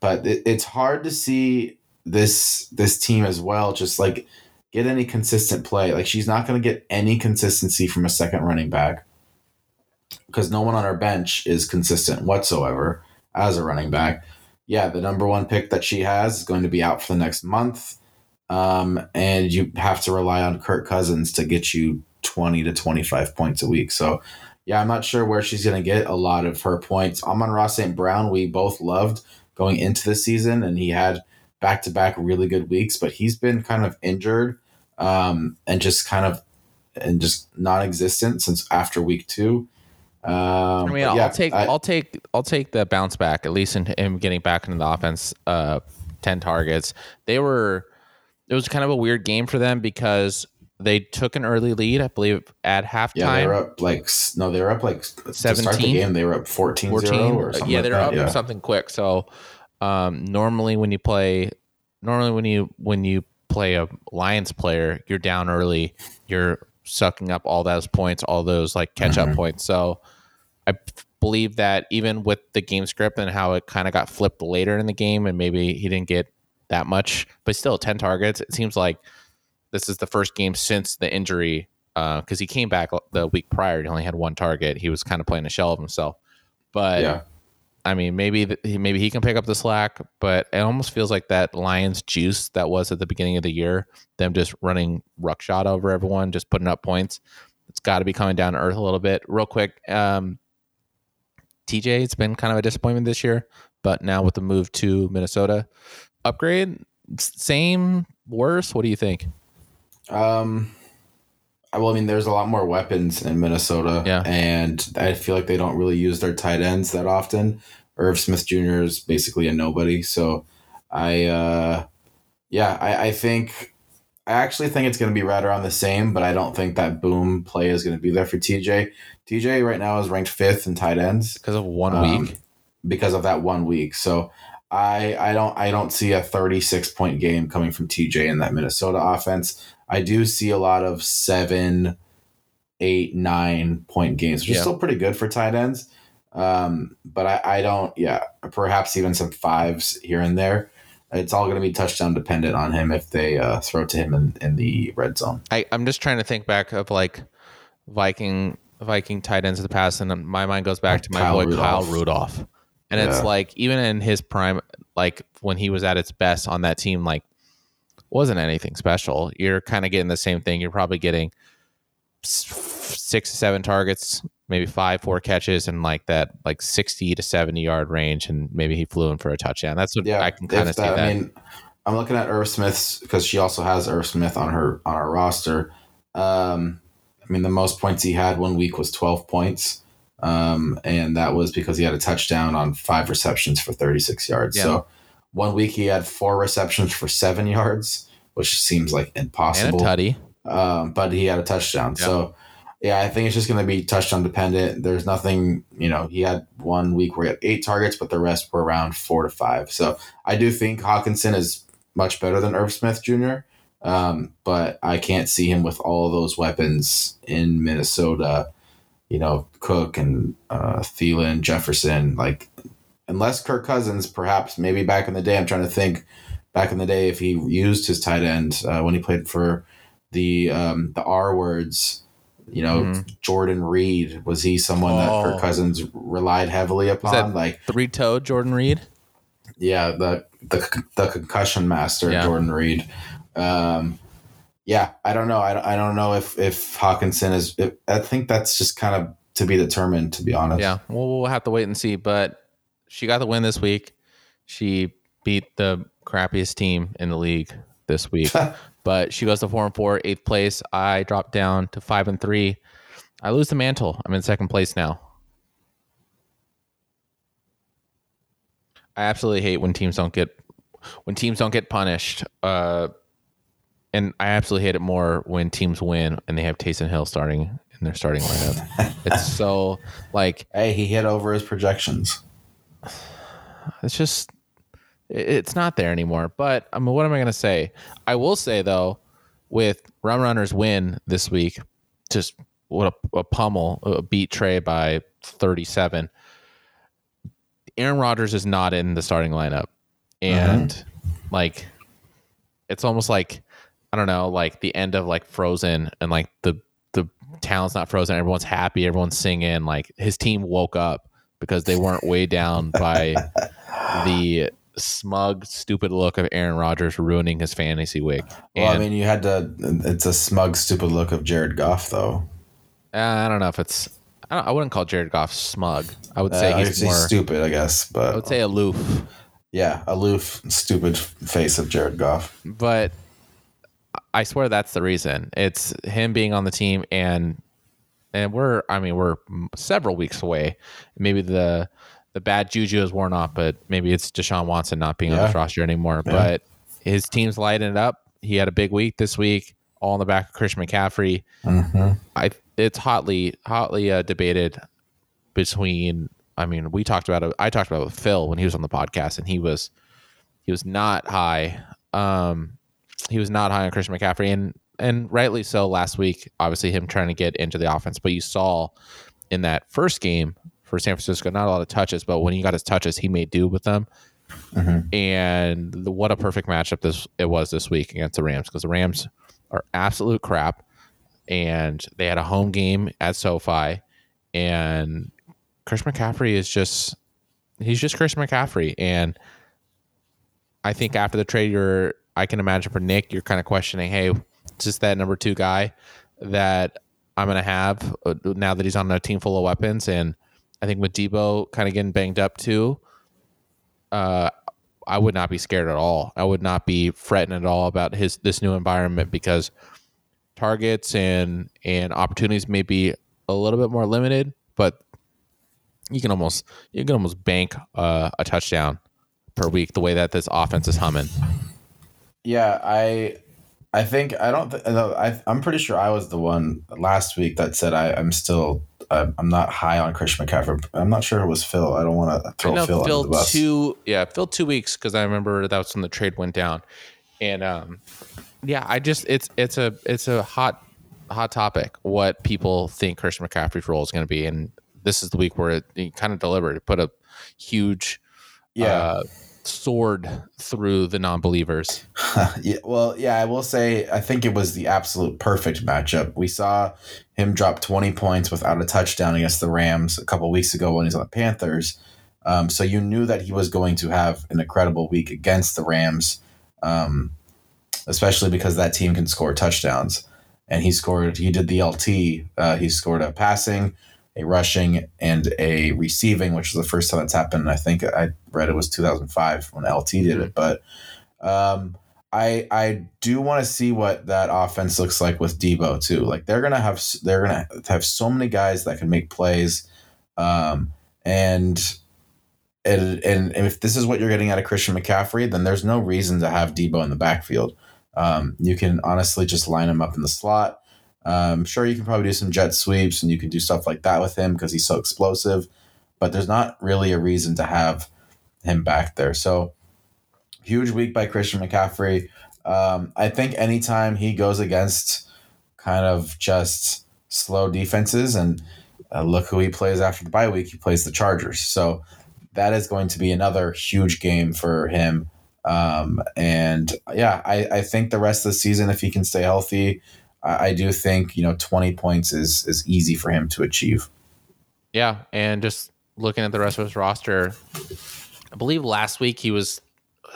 but it, it's hard to see this this team as well just like get any consistent play. Like she's not going to get any consistency from a second running back because no one on our bench is consistent whatsoever as a running back. Yeah, the number one pick that she has is going to be out for the next month. Um, and you have to rely on Kirk Cousins to get you 20 to 25 points a week. So, yeah, I'm not sure where she's going to get a lot of her points. Amon-Ra St. Brown, we both loved going into the season, and he had back to back really good weeks, but he's been kind of injured um, and just kind of and just non-existent since after week two. Um, I mean, but I'll take I- I'll take I'll take the bounce back at least in him getting back into the offense. Uh, ten targets. They were. It was kind of a weird game for them because they took an early lead, I believe, at halftime. yeah, they were up like no, they were up like s- to start the 17? game. They were up 14 14 or something. yeah they're up yeah. something quick so um, normally when you play normally when you when you play a lions player you're down early you're sucking up all those points all those like catch up Mhm. points so I believe that even with the game script and how it kind of got flipped later in the game and maybe he didn't get that much but still 10 targets it seems like this is the first game since the injury because he came back the week prior he only had one target he was kind of playing a shell of himself but yeah. I mean, maybe th- he- maybe he can pick up the slack, but it almost feels like that Lions juice that was at the beginning of the year, them just running ruckshot over everyone, just putting up points. It's got to be coming down to earth a little bit. Real quick, um, TJ, it's been kind of a disappointment this year, but now with the move to Minnesota, upgrade, same, worse. What do you think? Um, I- well, I mean, there's a lot more weapons in Minnesota, Yeah. and I feel like they don't really use their tight ends that often. Irv Smith Jr. is basically a nobody, so I, uh, yeah, I, I think I actually think it's going to be right around the same, but I don't think that boom play is going to be there for TJ. TJ right now is ranked fifth in tight ends Because of one Um, week, because of that one week. So I I don't I don't see a 36 point game coming from TJ in that Minnesota offense. I do see a lot of seven, eight, nine point games, which is still pretty good for tight ends. Um, but I, I don't yeah, perhaps even some fives here and there. It's all going to be touchdown dependent on him if they uh, throw to him in, in the red zone. I, I'm just trying to think back of like Viking Viking tight ends of the past, and my mind goes back to my Kyle boy Kyle Rudolph. Rudolph. And it's like even in his prime, like when he was at its best on that team, like wasn't anything special. You're kind of getting the same thing. You're probably getting six to seven targets, maybe five, four catches, and like that, like sixty to seventy yard range, and maybe he flew in for a touchdown. That's what Yeah, I can kind of see that. I mean, I'm looking at Irv Smith's because she also has Irv Smith on her on her roster. Um, I mean, the most points he had one week was 12 points, um, and that was because he had a touchdown on five receptions for 36 yards. Yeah. So one week he had four receptions for seven yards, which seems like impossible. and a tutty. um, but he had a touchdown. Yeah. So, yeah, I think it's just going to be touchdown dependent. There's nothing, you know, he had one week where he had eight targets, but the rest were around four to five. So I do think Hockenson is much better than Irv Smith Jr., um, but I can't see him with all of those weapons in Minnesota. You know, Cook and uh, Thielen, Jefferson, like unless Kirk Cousins, perhaps maybe back in the day. I'm trying to think back in the day if he used his tight end uh, when he played for the um, the R words. You know, Mhm. Jordan Reed was he someone that Oh. Kirk Cousins relied heavily upon? that- like, Three toed Jordan Reed. yeah, the the the concussion master, Yeah. Jordan Reed. Um, yeah, I don't know. I don't, I don't know if if Hockenson is. If, I think that's just kind of to be determined. To be honest. Yeah, well, we'll have to wait and see. But she got the win this week. She beat the crappiest team in the league this week. but she goes to four and four, eighth place. I dropped down to five and three. I lose the mantle. I'm in second place now. I absolutely hate when teams don't get when teams don't get punished. Uh, and I absolutely hate it more when teams win and they have Taysom Hill starting in their starting lineup. it's so like Hey, he hit over his projections. it's just it's not there anymore. But I mean, what am I going to say? I will say though, with Rum Runners win this week, just what a, a pummel, a beat Trey by thirty-seven. Aaron Rodgers is not in the starting lineup, uh-huh. and like it's almost like I don't know, like the end of like Frozen, and like the the town's not frozen. Everyone's happy. Everyone's singing. Like his team woke up because they weren't weighed down by the smug, stupid look of Aaron Rodgers ruining his fantasy week. Well, I mean, you had to. It's a smug, stupid look of Jared Goff, though. uh, I don't know if it's. I, don't, I wouldn't call Jared Goff smug. I would say Uh, he's he's more. stupid, I guess, But I would say aloof. yeah, aloof, stupid face of Jared Goff. but I swear that's the reason. It's him being on the team and and we're I mean we're several weeks away. Maybe the the bad juju is worn off, but maybe it's Deshaun Watson not being on Yeah. this roster anymore. Yeah. But his team's lighting it up. He had a big week this week, all in the back of Christian McCaffrey. hmm I it's hotly hotly uh, debated between. I mean, we talked about it. I talked about it with Phil when he was on the podcast, and he was he was not high. Um, he was not high on Christian McCaffrey, and and rightly so. Last week, obviously, him trying to get into the offense, but you saw in that first game for San Francisco, not a lot of touches, but when he got his touches, he made do with them. Mhm. And the, what a perfect matchup this it was this week against the Rams because the Rams are absolute crap, and they had a home game at SoFi, and Chris McCaffrey is just he's just Chris McCaffrey, and I think after the trade, you're I can imagine for Nick, you're kind of questioning, hey, this that number two guy that I'm gonna have uh, now that he's on a team full of weapons, and I think with Deebo kind of getting banged up too, uh, I would not be scared at all. I would not be fretting at all about his this new environment because targets and and opportunities may be a little bit more limited, but you can almost you can almost bank uh, a touchdown per week the way that this offense is humming. Yeah, I, I think I don't. Th- no, I I'm pretty sure I was the one last week that said I, I'm still. I'm I'm not high on Christian McCaffrey. I'm not sure it was Phil. I don't want to I throw know Phil Phil under the bus. two yeah Phil two weeks because I remember that was when the trade went down, and um yeah I just it's it's a it's a hot hot topic what people think Christian McCaffrey's role is going to be and this is the week where it, he kind of delivered it put a huge yeah. uh, sword through the non-believers. yeah, well, yeah, I will say I think it was the absolute perfect matchup. We saw him drop 20 points without a touchdown against the Rams a couple weeks ago when he's on the Panthers. Um, so you knew that he was going to have an incredible week against the Rams, um, especially because that team can score touchdowns. And he scored, he did the LT. Uh, he scored a passing, a rushing, and a receiving, which was the first time that's happened. I think I read it was 2005 when LT did it. But um, I I do want to see what that offense looks like with Deebo too. Like they're gonna have they're gonna have so many guys that can make plays, um, and and and if this is what you're getting out of Christian McCaffrey, then there's no reason to have Deebo in the backfield. Um, you can honestly just line him up in the slot. Um, sure, you can probably do some jet sweeps and you can do stuff like that with him because he's so explosive, but there's not really a reason to have him back there. So huge week by Christian McCaffrey. Um, I think anytime he goes against kind of just slow defenses, and uh, look who he plays after the bye week, he plays the Chargers. So that is going to be another huge game for him. Um, and yeah, I, I think the rest of the season, if he can stay healthy, I, I do think you know twenty points is is easy for him to achieve. Yeah, and just looking at the rest of his roster, I believe last week he was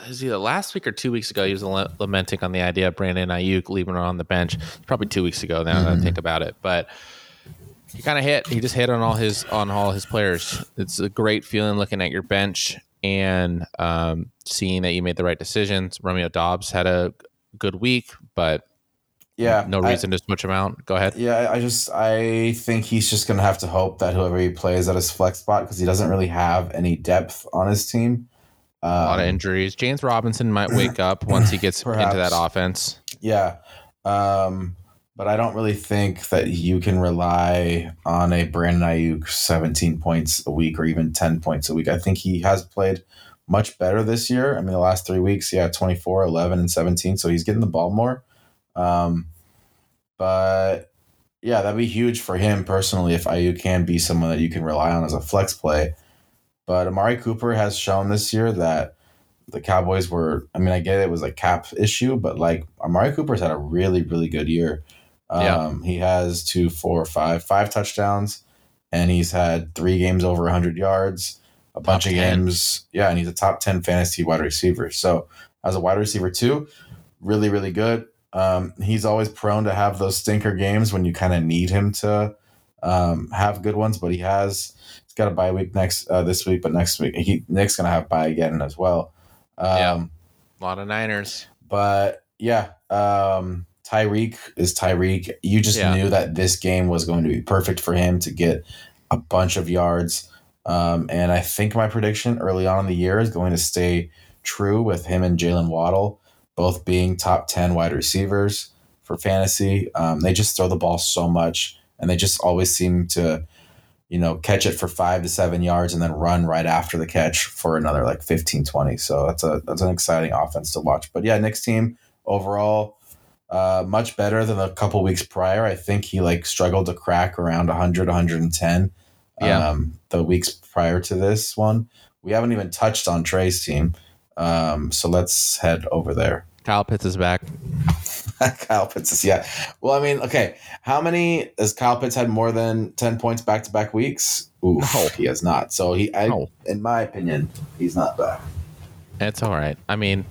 is either last week or two weeks ago he was lamenting on the idea of Brandon Aiyuk leaving her on the bench. Probably two weeks ago now that I think about it, but he kind of hit. He just hit on all his on all his players. It's a great feeling looking at your bench and um, seeing that you made the right decisions. Romeo Doubs had a good week, but Yeah, no I- reason to switch him out. Go ahead. Yeah, I just I think he's just gonna have to hope that whoever he plays at his flex spot because he doesn't really have any depth on his team. Um, A lot of injuries. James Robinson might wake up once he gets into that offense. Yeah, um, but I don't really think that you can rely on a Brandon Aiyuk seventeen points a week or even ten points a week. I think he has played much better this year. I mean, the last three weeks, yeah, 24, 11, and 17. So he's getting the ball more. Um, but yeah, that'd be huge for him personally if Aiyuk can be someone that you can rely on as a flex play. But Amari Cooper has shown this year that the Cowboys were. I mean, I get it was a cap issue, but like Amari Cooper's had a really, really good year. Um, Yeah. He has two, four, five, five touchdowns, and he's had three games over 100 yards, a bunch of games. Yeah, and he's a top 10 fantasy wide receiver. So, as a wide receiver, too, really, really good. Um, he's always prone to have those stinker games when you kind of need him to um, have good ones, but he has. He's got a bye week next uh, this week, but next week he Nick's gonna have bye again as well. Um, Yeah. A lot of Niners. But yeah, um, Tyreek is Tyreek. You just Yeah. knew that this game was going to be perfect for him to get a bunch of yards. Um, and I think my prediction early on in the year is going to stay true with him and Jaylen Waddle both being top 10 wide receivers for fantasy. Um, they just throw the ball so much and they just always seem to, you know, catch it for five to seven yards and then run right after the catch for another like 15, 20. So that's a that's an exciting offense to watch. But yeah, Nick's team overall uh, much better than a couple weeks prior. I think he like struggled to crack around 100, 110 Yeah. um, the weeks prior to this one. We haven't even touched on Trey's team. Um, so let's head over there. Kyle Pitts is back. Kyle Pitts is yeah. Well, I mean, okay. How many has Kyle Pitts had more than ten points back to back weeks? Oof, No. he has not. So he, I, No. in my opinion, he's not back. It's all right. I mean,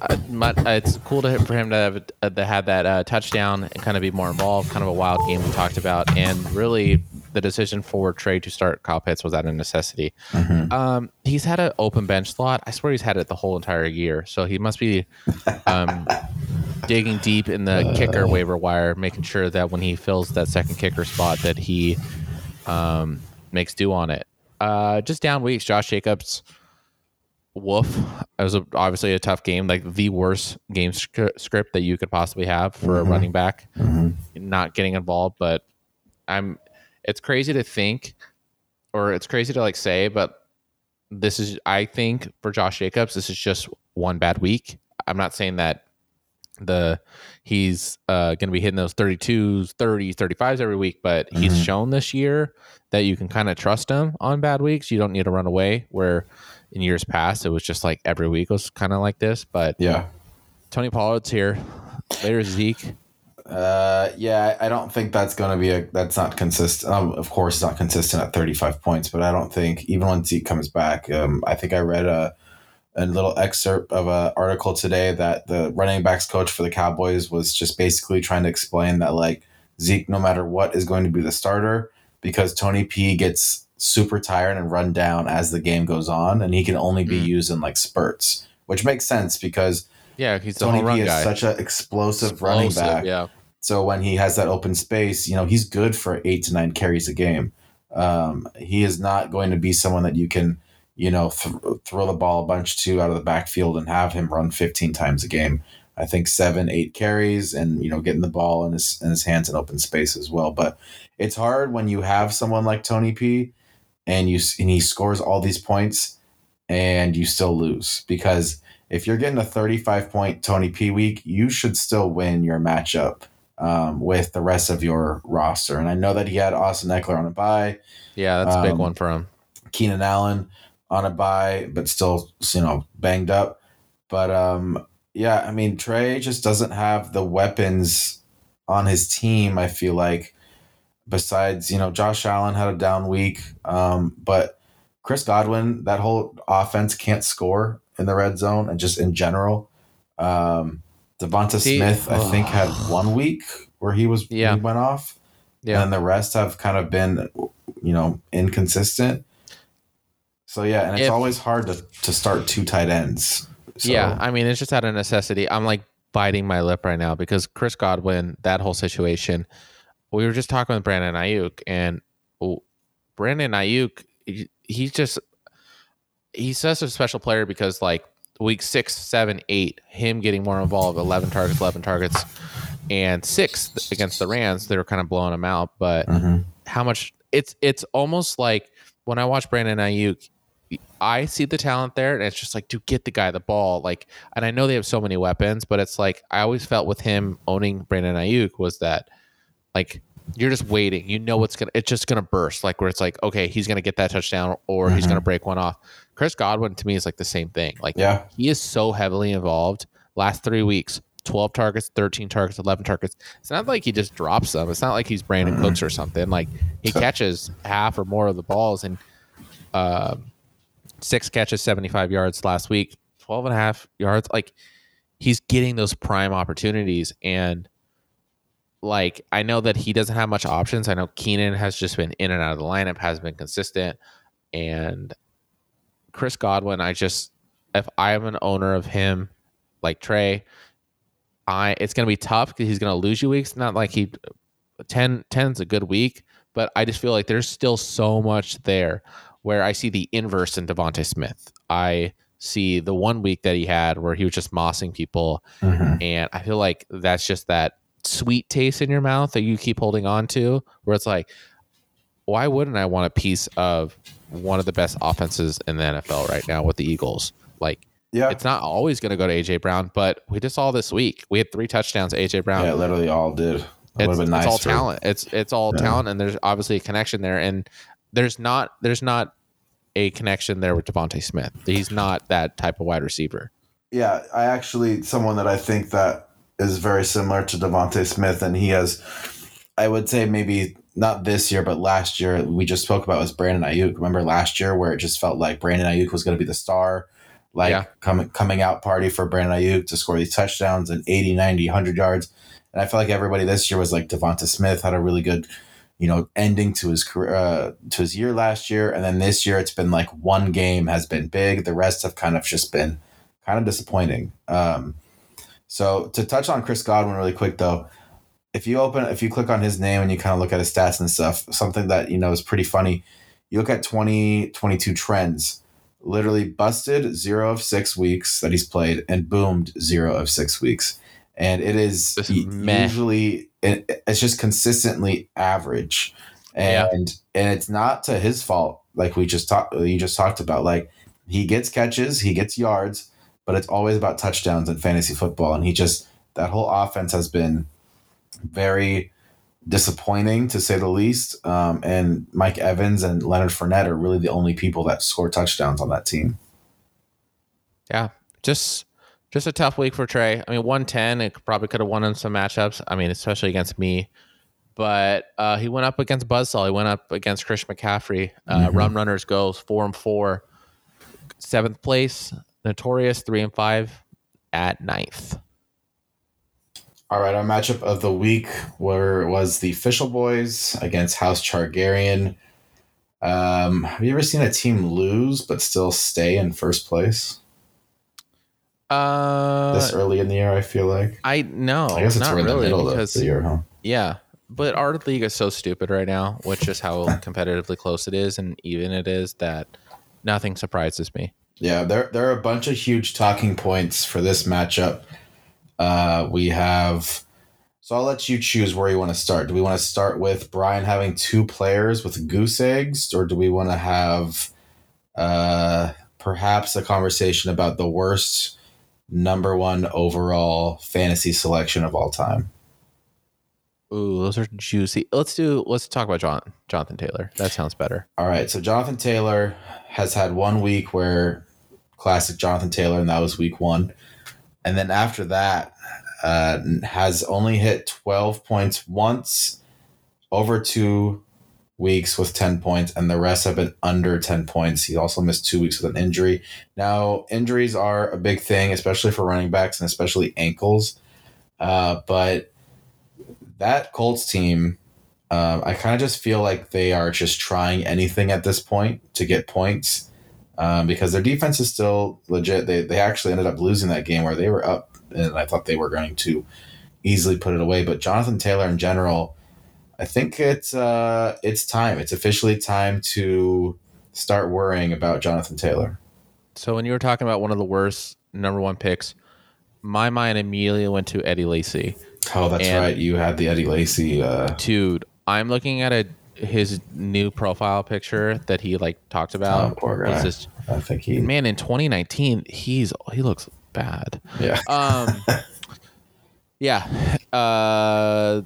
uh, my, it's cool to for him to have uh, to have that uh, touchdown and kind of be more involved. Kind of a wild game we talked about, and really the decision for Trey to start Kyle Pitts was out of necessity. Mhm. Um, he's had an open bench slot. I swear he's had it the whole entire year. So he must be um, digging deep in the kicker waiver wire, making sure that when he fills that second kicker spot, that he um, makes do on it. Uh, just down weeks, Josh Jacobs. Woof. It was a, obviously a tough game, like the worst game sc- script that you could possibly have for a Mhm. running back Mhm. not getting involved. But I'm, it's crazy to think, or it's crazy to like say, but this is, I think for Josh Jacobs, this is just one bad week. I'm not saying that the he's uh, going to be hitting those 32s 30s 35s every week but he's Mhm. shown this year that you can kind of trust him on bad weeks you don't need to run away where in years past it was just like every week was kind of like this but Yeah. tony pollard's here later zeke Uh, yeah, I don't think that's going to be a. That's not consistent. Um, of course, it's not consistent at 35 points, but I don't think even when Zeke comes back. Um, I think I read a a little excerpt of an article today that the running backs coach for the Cowboys was just basically trying to explain that like Zeke, no matter what, is going to be the starter because Tony P gets super tired and run down as the game goes on, and he can only be Mm. used in like spurts, which makes sense because yeah he's Tony P is guy such an explosive, running back. yeah So when he has that open space, you know, he's good for eight to nine carries a game. Um, he is not going to be someone that you can, you know, th- throw the ball a bunch to out of the backfield and have him run 15 times a game. I think seven, eight carries and, you know, getting the ball in his, in his hands in open space as well. But it's hard when you have someone like Tony P and you, and he scores all these points and you still lose because if you're getting a 35 point Tony P week, you should still win your matchup um, with the rest of your roster. And I know that he had Austin Ekeler on a bye. yeah that's a big Um, one for him Keenan Allen on a bye, but still, you know, banged up. But um, yeah, I mean, Trey just doesn't have the weapons on his team. I feel like, besides, you know, Josh Allen had a down week, um, but Chris Godwin, that whole offense can't score in the red zone and just in general. Um, Devonta See, Smith, I think, had one week where he was Yeah. he went off yeah and the rest have kind of been you know inconsistent so yeah and it's If- always hard to, to start two tight ends so, yeah, I mean, it's just out of necessity. I'm like biting my lip right now because Chris Godwin, that whole situation. We were just talking with Brandon Aiyuk, and Brandon Aiyuk, he's just he's such a special player because like week six, seven, eight, him getting more involved, eleven targets, eleven targets, and six against the Rams, they were kind of blowing him out, but Mhm. how much it's it's almost like when I watch Brandon Aiyuk, I see the talent there, and it's just like to get the guy the ball. Like, and I know they have so many weapons, but it's like I always felt with him owning Brandon Aiyuk was that like you're just waiting. You know what's gonna it's just gonna burst. Like where it's like, okay, he's gonna get that touchdown or he's Mhm. gonna break one off. Chris Godwin to me is like the same thing. Like Yeah. he is so heavily involved. Last three weeks, 12 targets, 13 targets, 11 targets. It's not like he just drops them. It's not like he's Brandin Mhm. Cooks or something. Like he catches half or more of the balls and um, six catches, 75 yards last week, 12 and a half yards. Like he's getting those prime opportunities. And like I know that he doesn't have much options. I know Keenan has just been in and out of the lineup, has been consistent. And Chris Godwin, I just if I am an owner of him, like Trey, I it's gonna be tough because he's gonna lose you weeks. Not like he 10 10's a good week, but I just feel like there's still so much there where I see the inverse in DeVonta Smith. I see the one week that he had where he was just mossing people, Mhm. and I feel like that's just that sweet taste in your mouth that you keep holding on to, where it's like, why wouldn't I want a piece of one of the best offenses in the NFL right now with the Eagles? Like, Yeah. it's not always going to go to AJ Brown, but we just saw this week we had three touchdowns. AJ Brown, Yeah, literally all did. It's, been it's all for- talent. It's it's all Yeah. talent, and there's obviously a connection there. And there's not there's not a connection there with DeVonta Smith. He's not that type of wide receiver. Yeah, I actually someone that I think that is very similar to DeVonta Smith, and he has, I would say maybe not this year, but last year we just spoke about was Brandon Aiyuk. Remember last year where it just felt like Brandon Aiyuk was going to be the star, like Yeah. coming coming out party for Brandon Aiyuk to score these touchdowns and 80, 90, 100 yards. And I feel like everybody this year was like Devonta Smith had a really good, you know, ending to his career, uh, to his year last year, and then this year it's been like one game has been big. The rest have kind of just been kind of disappointing. Um, so to touch on Chris Godwin really quick though, if you open if you click on his name and you kind of look at his stats and stuff, something that you know is pretty funny. You look at 2022 trends, literally busted zero of six weeks that he's played and boomed zero of six weeks. And it is meh. usually it, it's just consistently average. Yeah. And and it's not to his fault, like we just talked you just talked about. Like he gets catches, he gets yards, but it's always about touchdowns in fantasy football. And he just that whole offense has been very disappointing to say the least. Um, and Mike Evans and Leonard Fournette are really the only people that score touchdowns on that team. Yeah, just just a tough week for Trey. I mean, one ten, it probably could have won in some matchups. I mean, especially against me. But uh, he went up against Buzzsaw. He went up against Chris McCaffrey. Uh, Mhm. Run runners goes four and four, seventh place. Notorious three and five at ninth. All right, our matchup of the week were was the Official Boys against House Chargarian. Um, have you ever seen a team lose but still stay in first place Uh, this early in the year? I feel like. I no, I guess it's not we're in the really middle of because the year, huh? yeah, but our league is so stupid right now, which is how competitively close it is, and even it is that nothing surprises me. Yeah, there there are a bunch of huge talking points for this matchup. Uh, we have, so I'll let you choose where you want to start. Do we want to start with Brian having two players with goose eggs, or do we want to have, uh, perhaps a conversation about the worst number one overall fantasy selection of all time? Ooh, those are juicy. Let's do. Let's talk about John Jonathan Taylor. That sounds better. All right, so Jonathan Taylor has had one week where classic Jonathan Taylor, and that was week one. And then after that, uh, has only hit 12 points once over two weeks with 10 points, and the rest have been under 10 points. He also missed two weeks with an injury. Now, injuries are a big thing, especially for running backs and especially ankles. Uh, but that Colts team um, I kind of just feel like they are just trying anything at this point to get points um, because their defense is still legit. They, they actually ended up losing that game where they were up, and I thought they were going to easily put it away. But Jonathan Taylor in general, I think it's uh, it's time. It's officially time to start worrying about Jonathan Taylor. So when you were talking about one of the worst number one picks, my mind immediately went to Eddie Lacy. Oh, that's And- right. You had the Eddie Lacy. Uh, Dude, I'm looking at a his new profile picture that he like talked about. Oh, poor guy. Just- I think he. man, in 2019, he's he looks bad. Yeah. Um, yeah. Uh,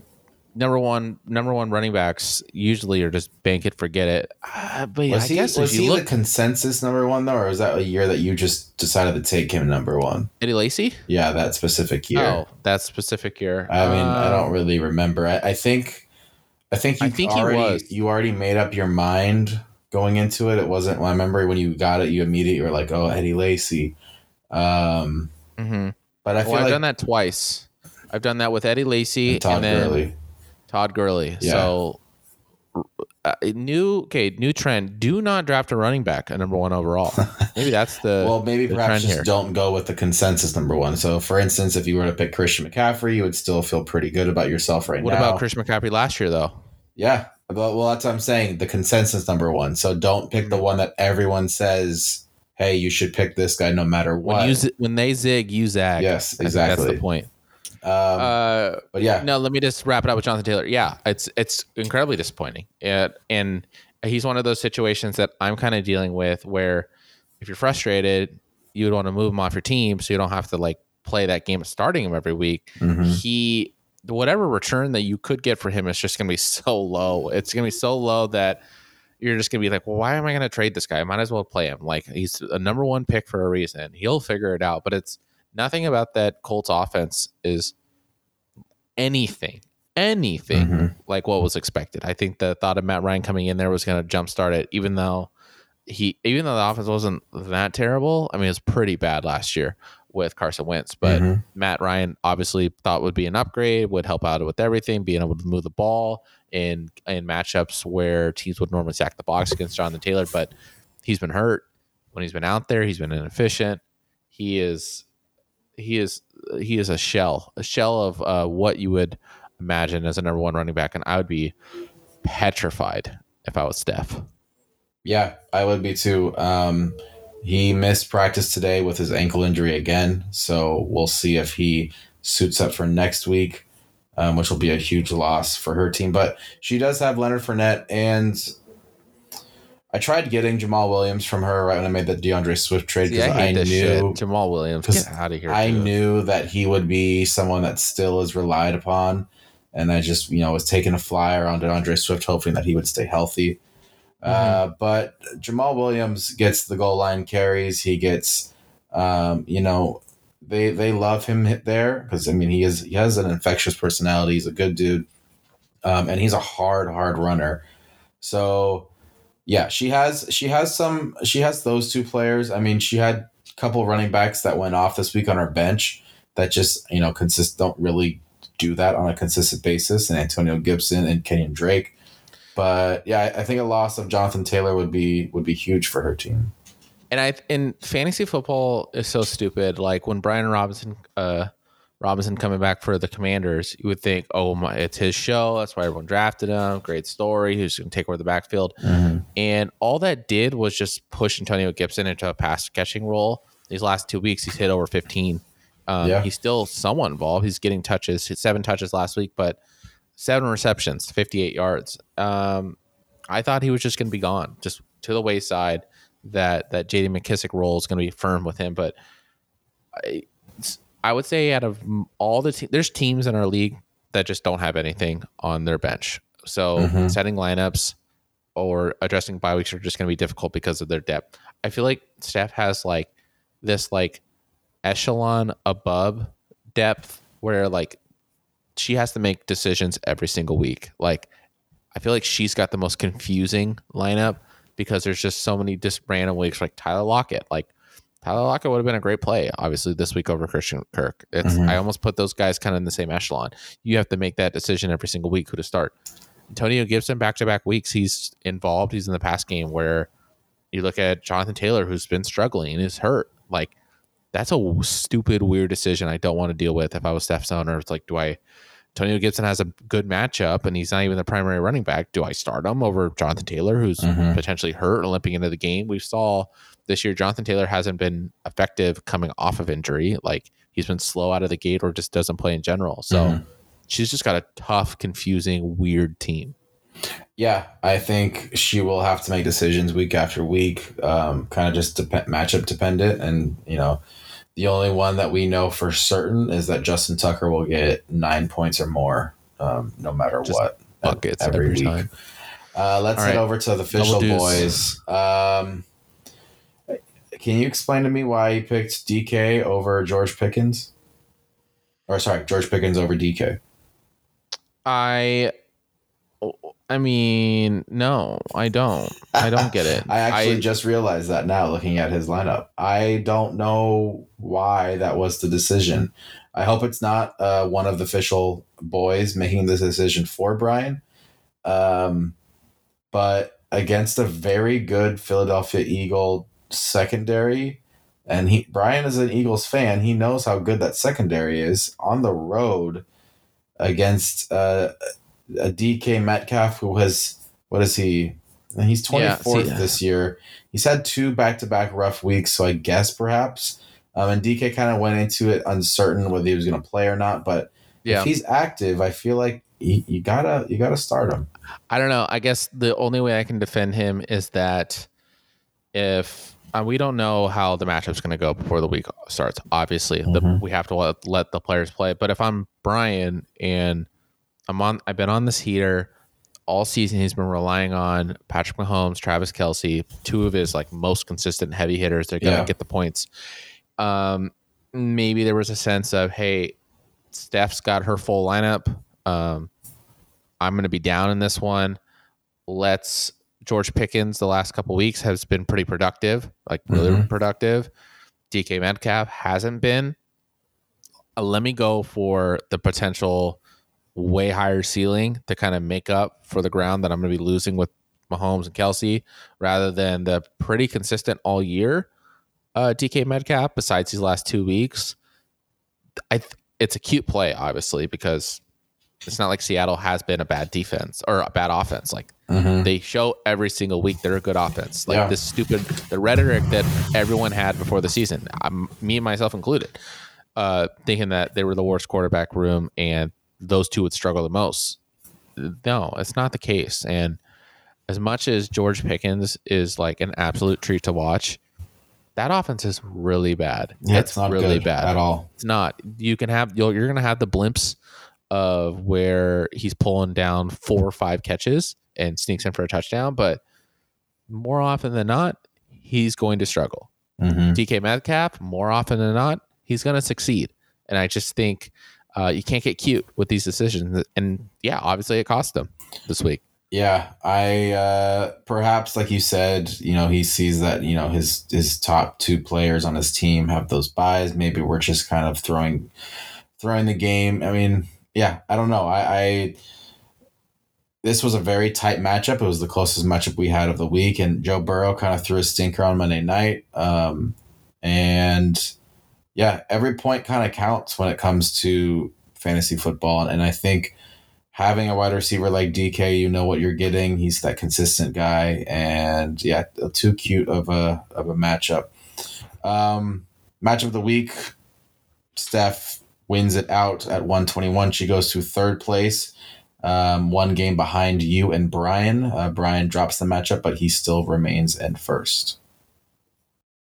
number one number one running backs usually are just bank it, forget it. Uh, but Was I he, guess was if he look the consensus number one though, or is that a year that you just decided to take him number one? Eddie Lacy. Yeah, that specific year. Oh, that specific year. I mean, I Uh, don't really remember. I, I think, I think you I think he already was. you already made up your mind going into it. It wasn't. Well, I remember when you got it, you immediately were like, "Oh, Eddie Lacy." Um, mhm. but I Well, feel I've like done that twice. I've done that with Eddie Lacy and Todd and then Gurley. Todd Gurley. Yeah. So uh, new okay, new trend. Do not draft a running back at number one overall. Maybe that's the Well, maybe the perhaps trend just here. don't go with the consensus number one. So, for instance, if you were to pick Christian McCaffrey, you would still feel pretty good about yourself right What now. about Christian McCaffrey last year though? Yeah. But, well, that's what I'm saying. The consensus number one. So don't pick the one that everyone says, hey, you should pick this guy no matter what. When you when they zig, you zag. yes, exactly that's the point. Um, Uh, but yeah, no, let me just wrap it up with Jonathan Taylor. Yeah, it's it's incredibly disappointing. It, and he's one of those situations that I'm kind of dealing with where if you're frustrated, you would want to move him off your team so you don't have to like play that game of starting him every week. Mhm. He whatever return that you could get for him is just going to be so low. It's going to be so low that you're just going to be like, well, why am I going to trade this guy? I might as well play him. Like he's a number one pick for a reason. He'll figure it out. But it's nothing about that Colts offense is anything, anything Mhm. like what was expected. I think the thought of Matt Ryan coming in there was going to jumpstart it, even though he, even though the offense wasn't that terrible. I mean, it was pretty bad last year with Carson Wentz, but Mhm. Matt Ryan obviously thought would be an upgrade, would help out with everything, being able to move the ball in in matchups where teams would normally sack the box against Jonathan Taylor. But he's been hurt. When he's been out there, he's been inefficient. He is he is he is a shell, a shell of uh, what you would imagine as a number one running back, and I would be petrified if I was Steph. Yeah, I would be too. Um, he missed practice today with his ankle injury again, so we'll see if he suits up for next week, um, which will be a huge loss for her team. But she does have Leonard Fournette, and I tried getting Jamaal Williams from her right when I made the D'Andre Swift trade because I I, knew shit. Jamaal Williams, get out of here. I dude. knew that he would be someone that still is relied upon, and I just you know was taking a flyer on D'Andre Swift, hoping that he would stay healthy. Uh, but Jamaal Williams gets the goal line carries. He gets, um, you know, they they love him there because I mean he is he has an infectious personality. He's a good dude, um, and he's a hard hard runner. So yeah, she has she has some she has those two players. I mean, she had a couple running backs that went off this week on her bench that just you know consist don't really do that on a consistent basis, and Antonio Gibson and Kenyan Drake. But yeah, I I think a loss of Jonathan Taylor would be would be huge for her team. and I in fantasy football is so stupid. Like when Brian Robinson, uh, Robinson coming back for the Commanders, you would think, oh my, it's his show. That's why everyone drafted him. Great story. He's going to take over the backfield. And all that did was just push Antonio Gibson into a pass catching role. These last two weeks, he's hit over 15. Um, Yeah. He's still somewhat involved. He's getting touches, seven touches last week, but seven receptions, 58 yards. Um, I thought he was just going to be gone, just to the wayside. That that JD McKissic role is going to be firm with him, but I, I would say out of all the te- there's teams in our league that just don't have anything on their bench. So Mhm. setting lineups or addressing bye weeks are just going to be difficult because of their depth. I feel like Steph has like this like echelon above depth where like she has to make decisions every single week. Like I feel like she's got the most confusing lineup because there's just so many just random weeks like Tyler Lockett. Like Lockett would have been a great play, obviously, this week over Christian Kirk. It's Mhm. I almost put those guys kind of in the same echelon. You have to make that decision every single week who to start. Antonio Gibson back to back weeks, he's involved. He's in the pass game where you look at Jonathan Taylor, who's been struggling and is hurt. Like that's a stupid, weird decision I don't want to deal with if I was Steph's owner. It's like, do I Antonio Gibson has a good matchup and he's not even the primary running back. Do I start him over Jonathan Taylor, who's Mhm. potentially hurt or limping into the game? We saw this year Jonathan Taylor hasn't been effective coming off of injury. Like he's been slow out of the gate or just doesn't play in general. So Mhm. she's just got a tough, confusing, weird team. Yeah, I think she will have to make decisions week after week, um, kind of just dep- matchup dependent. And, you know, the only one that we know for certain is that Justin Tucker will get nine points or more um, no matter Just what. Buckets every, time. Uh, let's All head right. over to the official boys. Um, can you explain to me why he picked DK over George Pickens? Or sorry, George Pickens over DK. I I mean, no, I don't. I don't get it. I actually I- just realized that now looking at his lineup. I don't know why that was the decision. I hope it's not uh, one of the official boys making this decision for Brian. Um, but against a very good Philadelphia Eagle secondary, and he Brian is an Eagles fan. He knows how good that secondary is on the road against uh, a DK Metcalf who has what is he? And He's twenty Yeah, see- this year. He's had two back to back rough weeks, so I guess perhaps. Um, and DK kind of went into it uncertain whether he was going to play or not. But yeah. if he's active, I feel like you, you gotta you gotta start him. I don't know. I guess the only way I can defend him is that if uh, we don't know how the matchup's going to go before the week starts, obviously the, Mhm. we have to let, let the players play. But if I'm Brian and I'm on, I've been on this heater all season. He's been relying on Patrick Mahomes, Travis Kelce, two of his like most consistent heavy hitters. They're going to Yeah. get the points. Um, maybe there was a sense of, hey, Steph's got her full lineup. Um, I'm going to be down in this one. Let's George Pickens the last couple weeks has been pretty productive, like really Mhm. productive. DK Metcalf hasn't been. Uh, let me go for the potential way higher ceiling to kind of make up for the ground that I'm going to be losing with Mahomes and Kelce, rather than the pretty consistent all year uh, DK Metcalf. Besides these last two weeks, I th- it's a cute play, obviously, because it's not like Seattle has been a bad defense or a bad offense. Like Mhm. they show every single week they're a good offense. Like Yeah. this stupid the rhetoric that everyone had before the season, I'm, me and myself included, uh, thinking that they were the worst quarterback room and those two would struggle the most. No, it's not the case. And as much as George Pickens is like an absolute treat to watch, that offense is really bad. Yeah, it's, not really bad at all. it's not. You can have you're going to have the blimps of where he's pulling down four or five catches and sneaks in for a touchdown, but more often than not, he's going to struggle. Mhm. DK Metcalf, more often than not, he's going to succeed. And I just think uh, you can't get cute with these decisions. And yeah, obviously it cost them this week. Yeah, I uh, perhaps like you said, you know, he sees that you know his his top two players on his team have those byes. Maybe we're just kind of throwing throwing the game. I mean, yeah, I don't know. I, I this was a very tight matchup. It was the closest matchup we had of the week, and Joe Burrow kind of threw a stinker on Monday night. Um, and yeah, every point kind of counts when it comes to fantasy football, and I think having a wide receiver like DK, you know what you're getting. He's that consistent guy, and yeah, too cute of a of a matchup. Um, match of the week, Steph wins it out at 121. She goes to third place, um, one game behind you and Brian. Uh, Brian drops the matchup, but he still remains in first.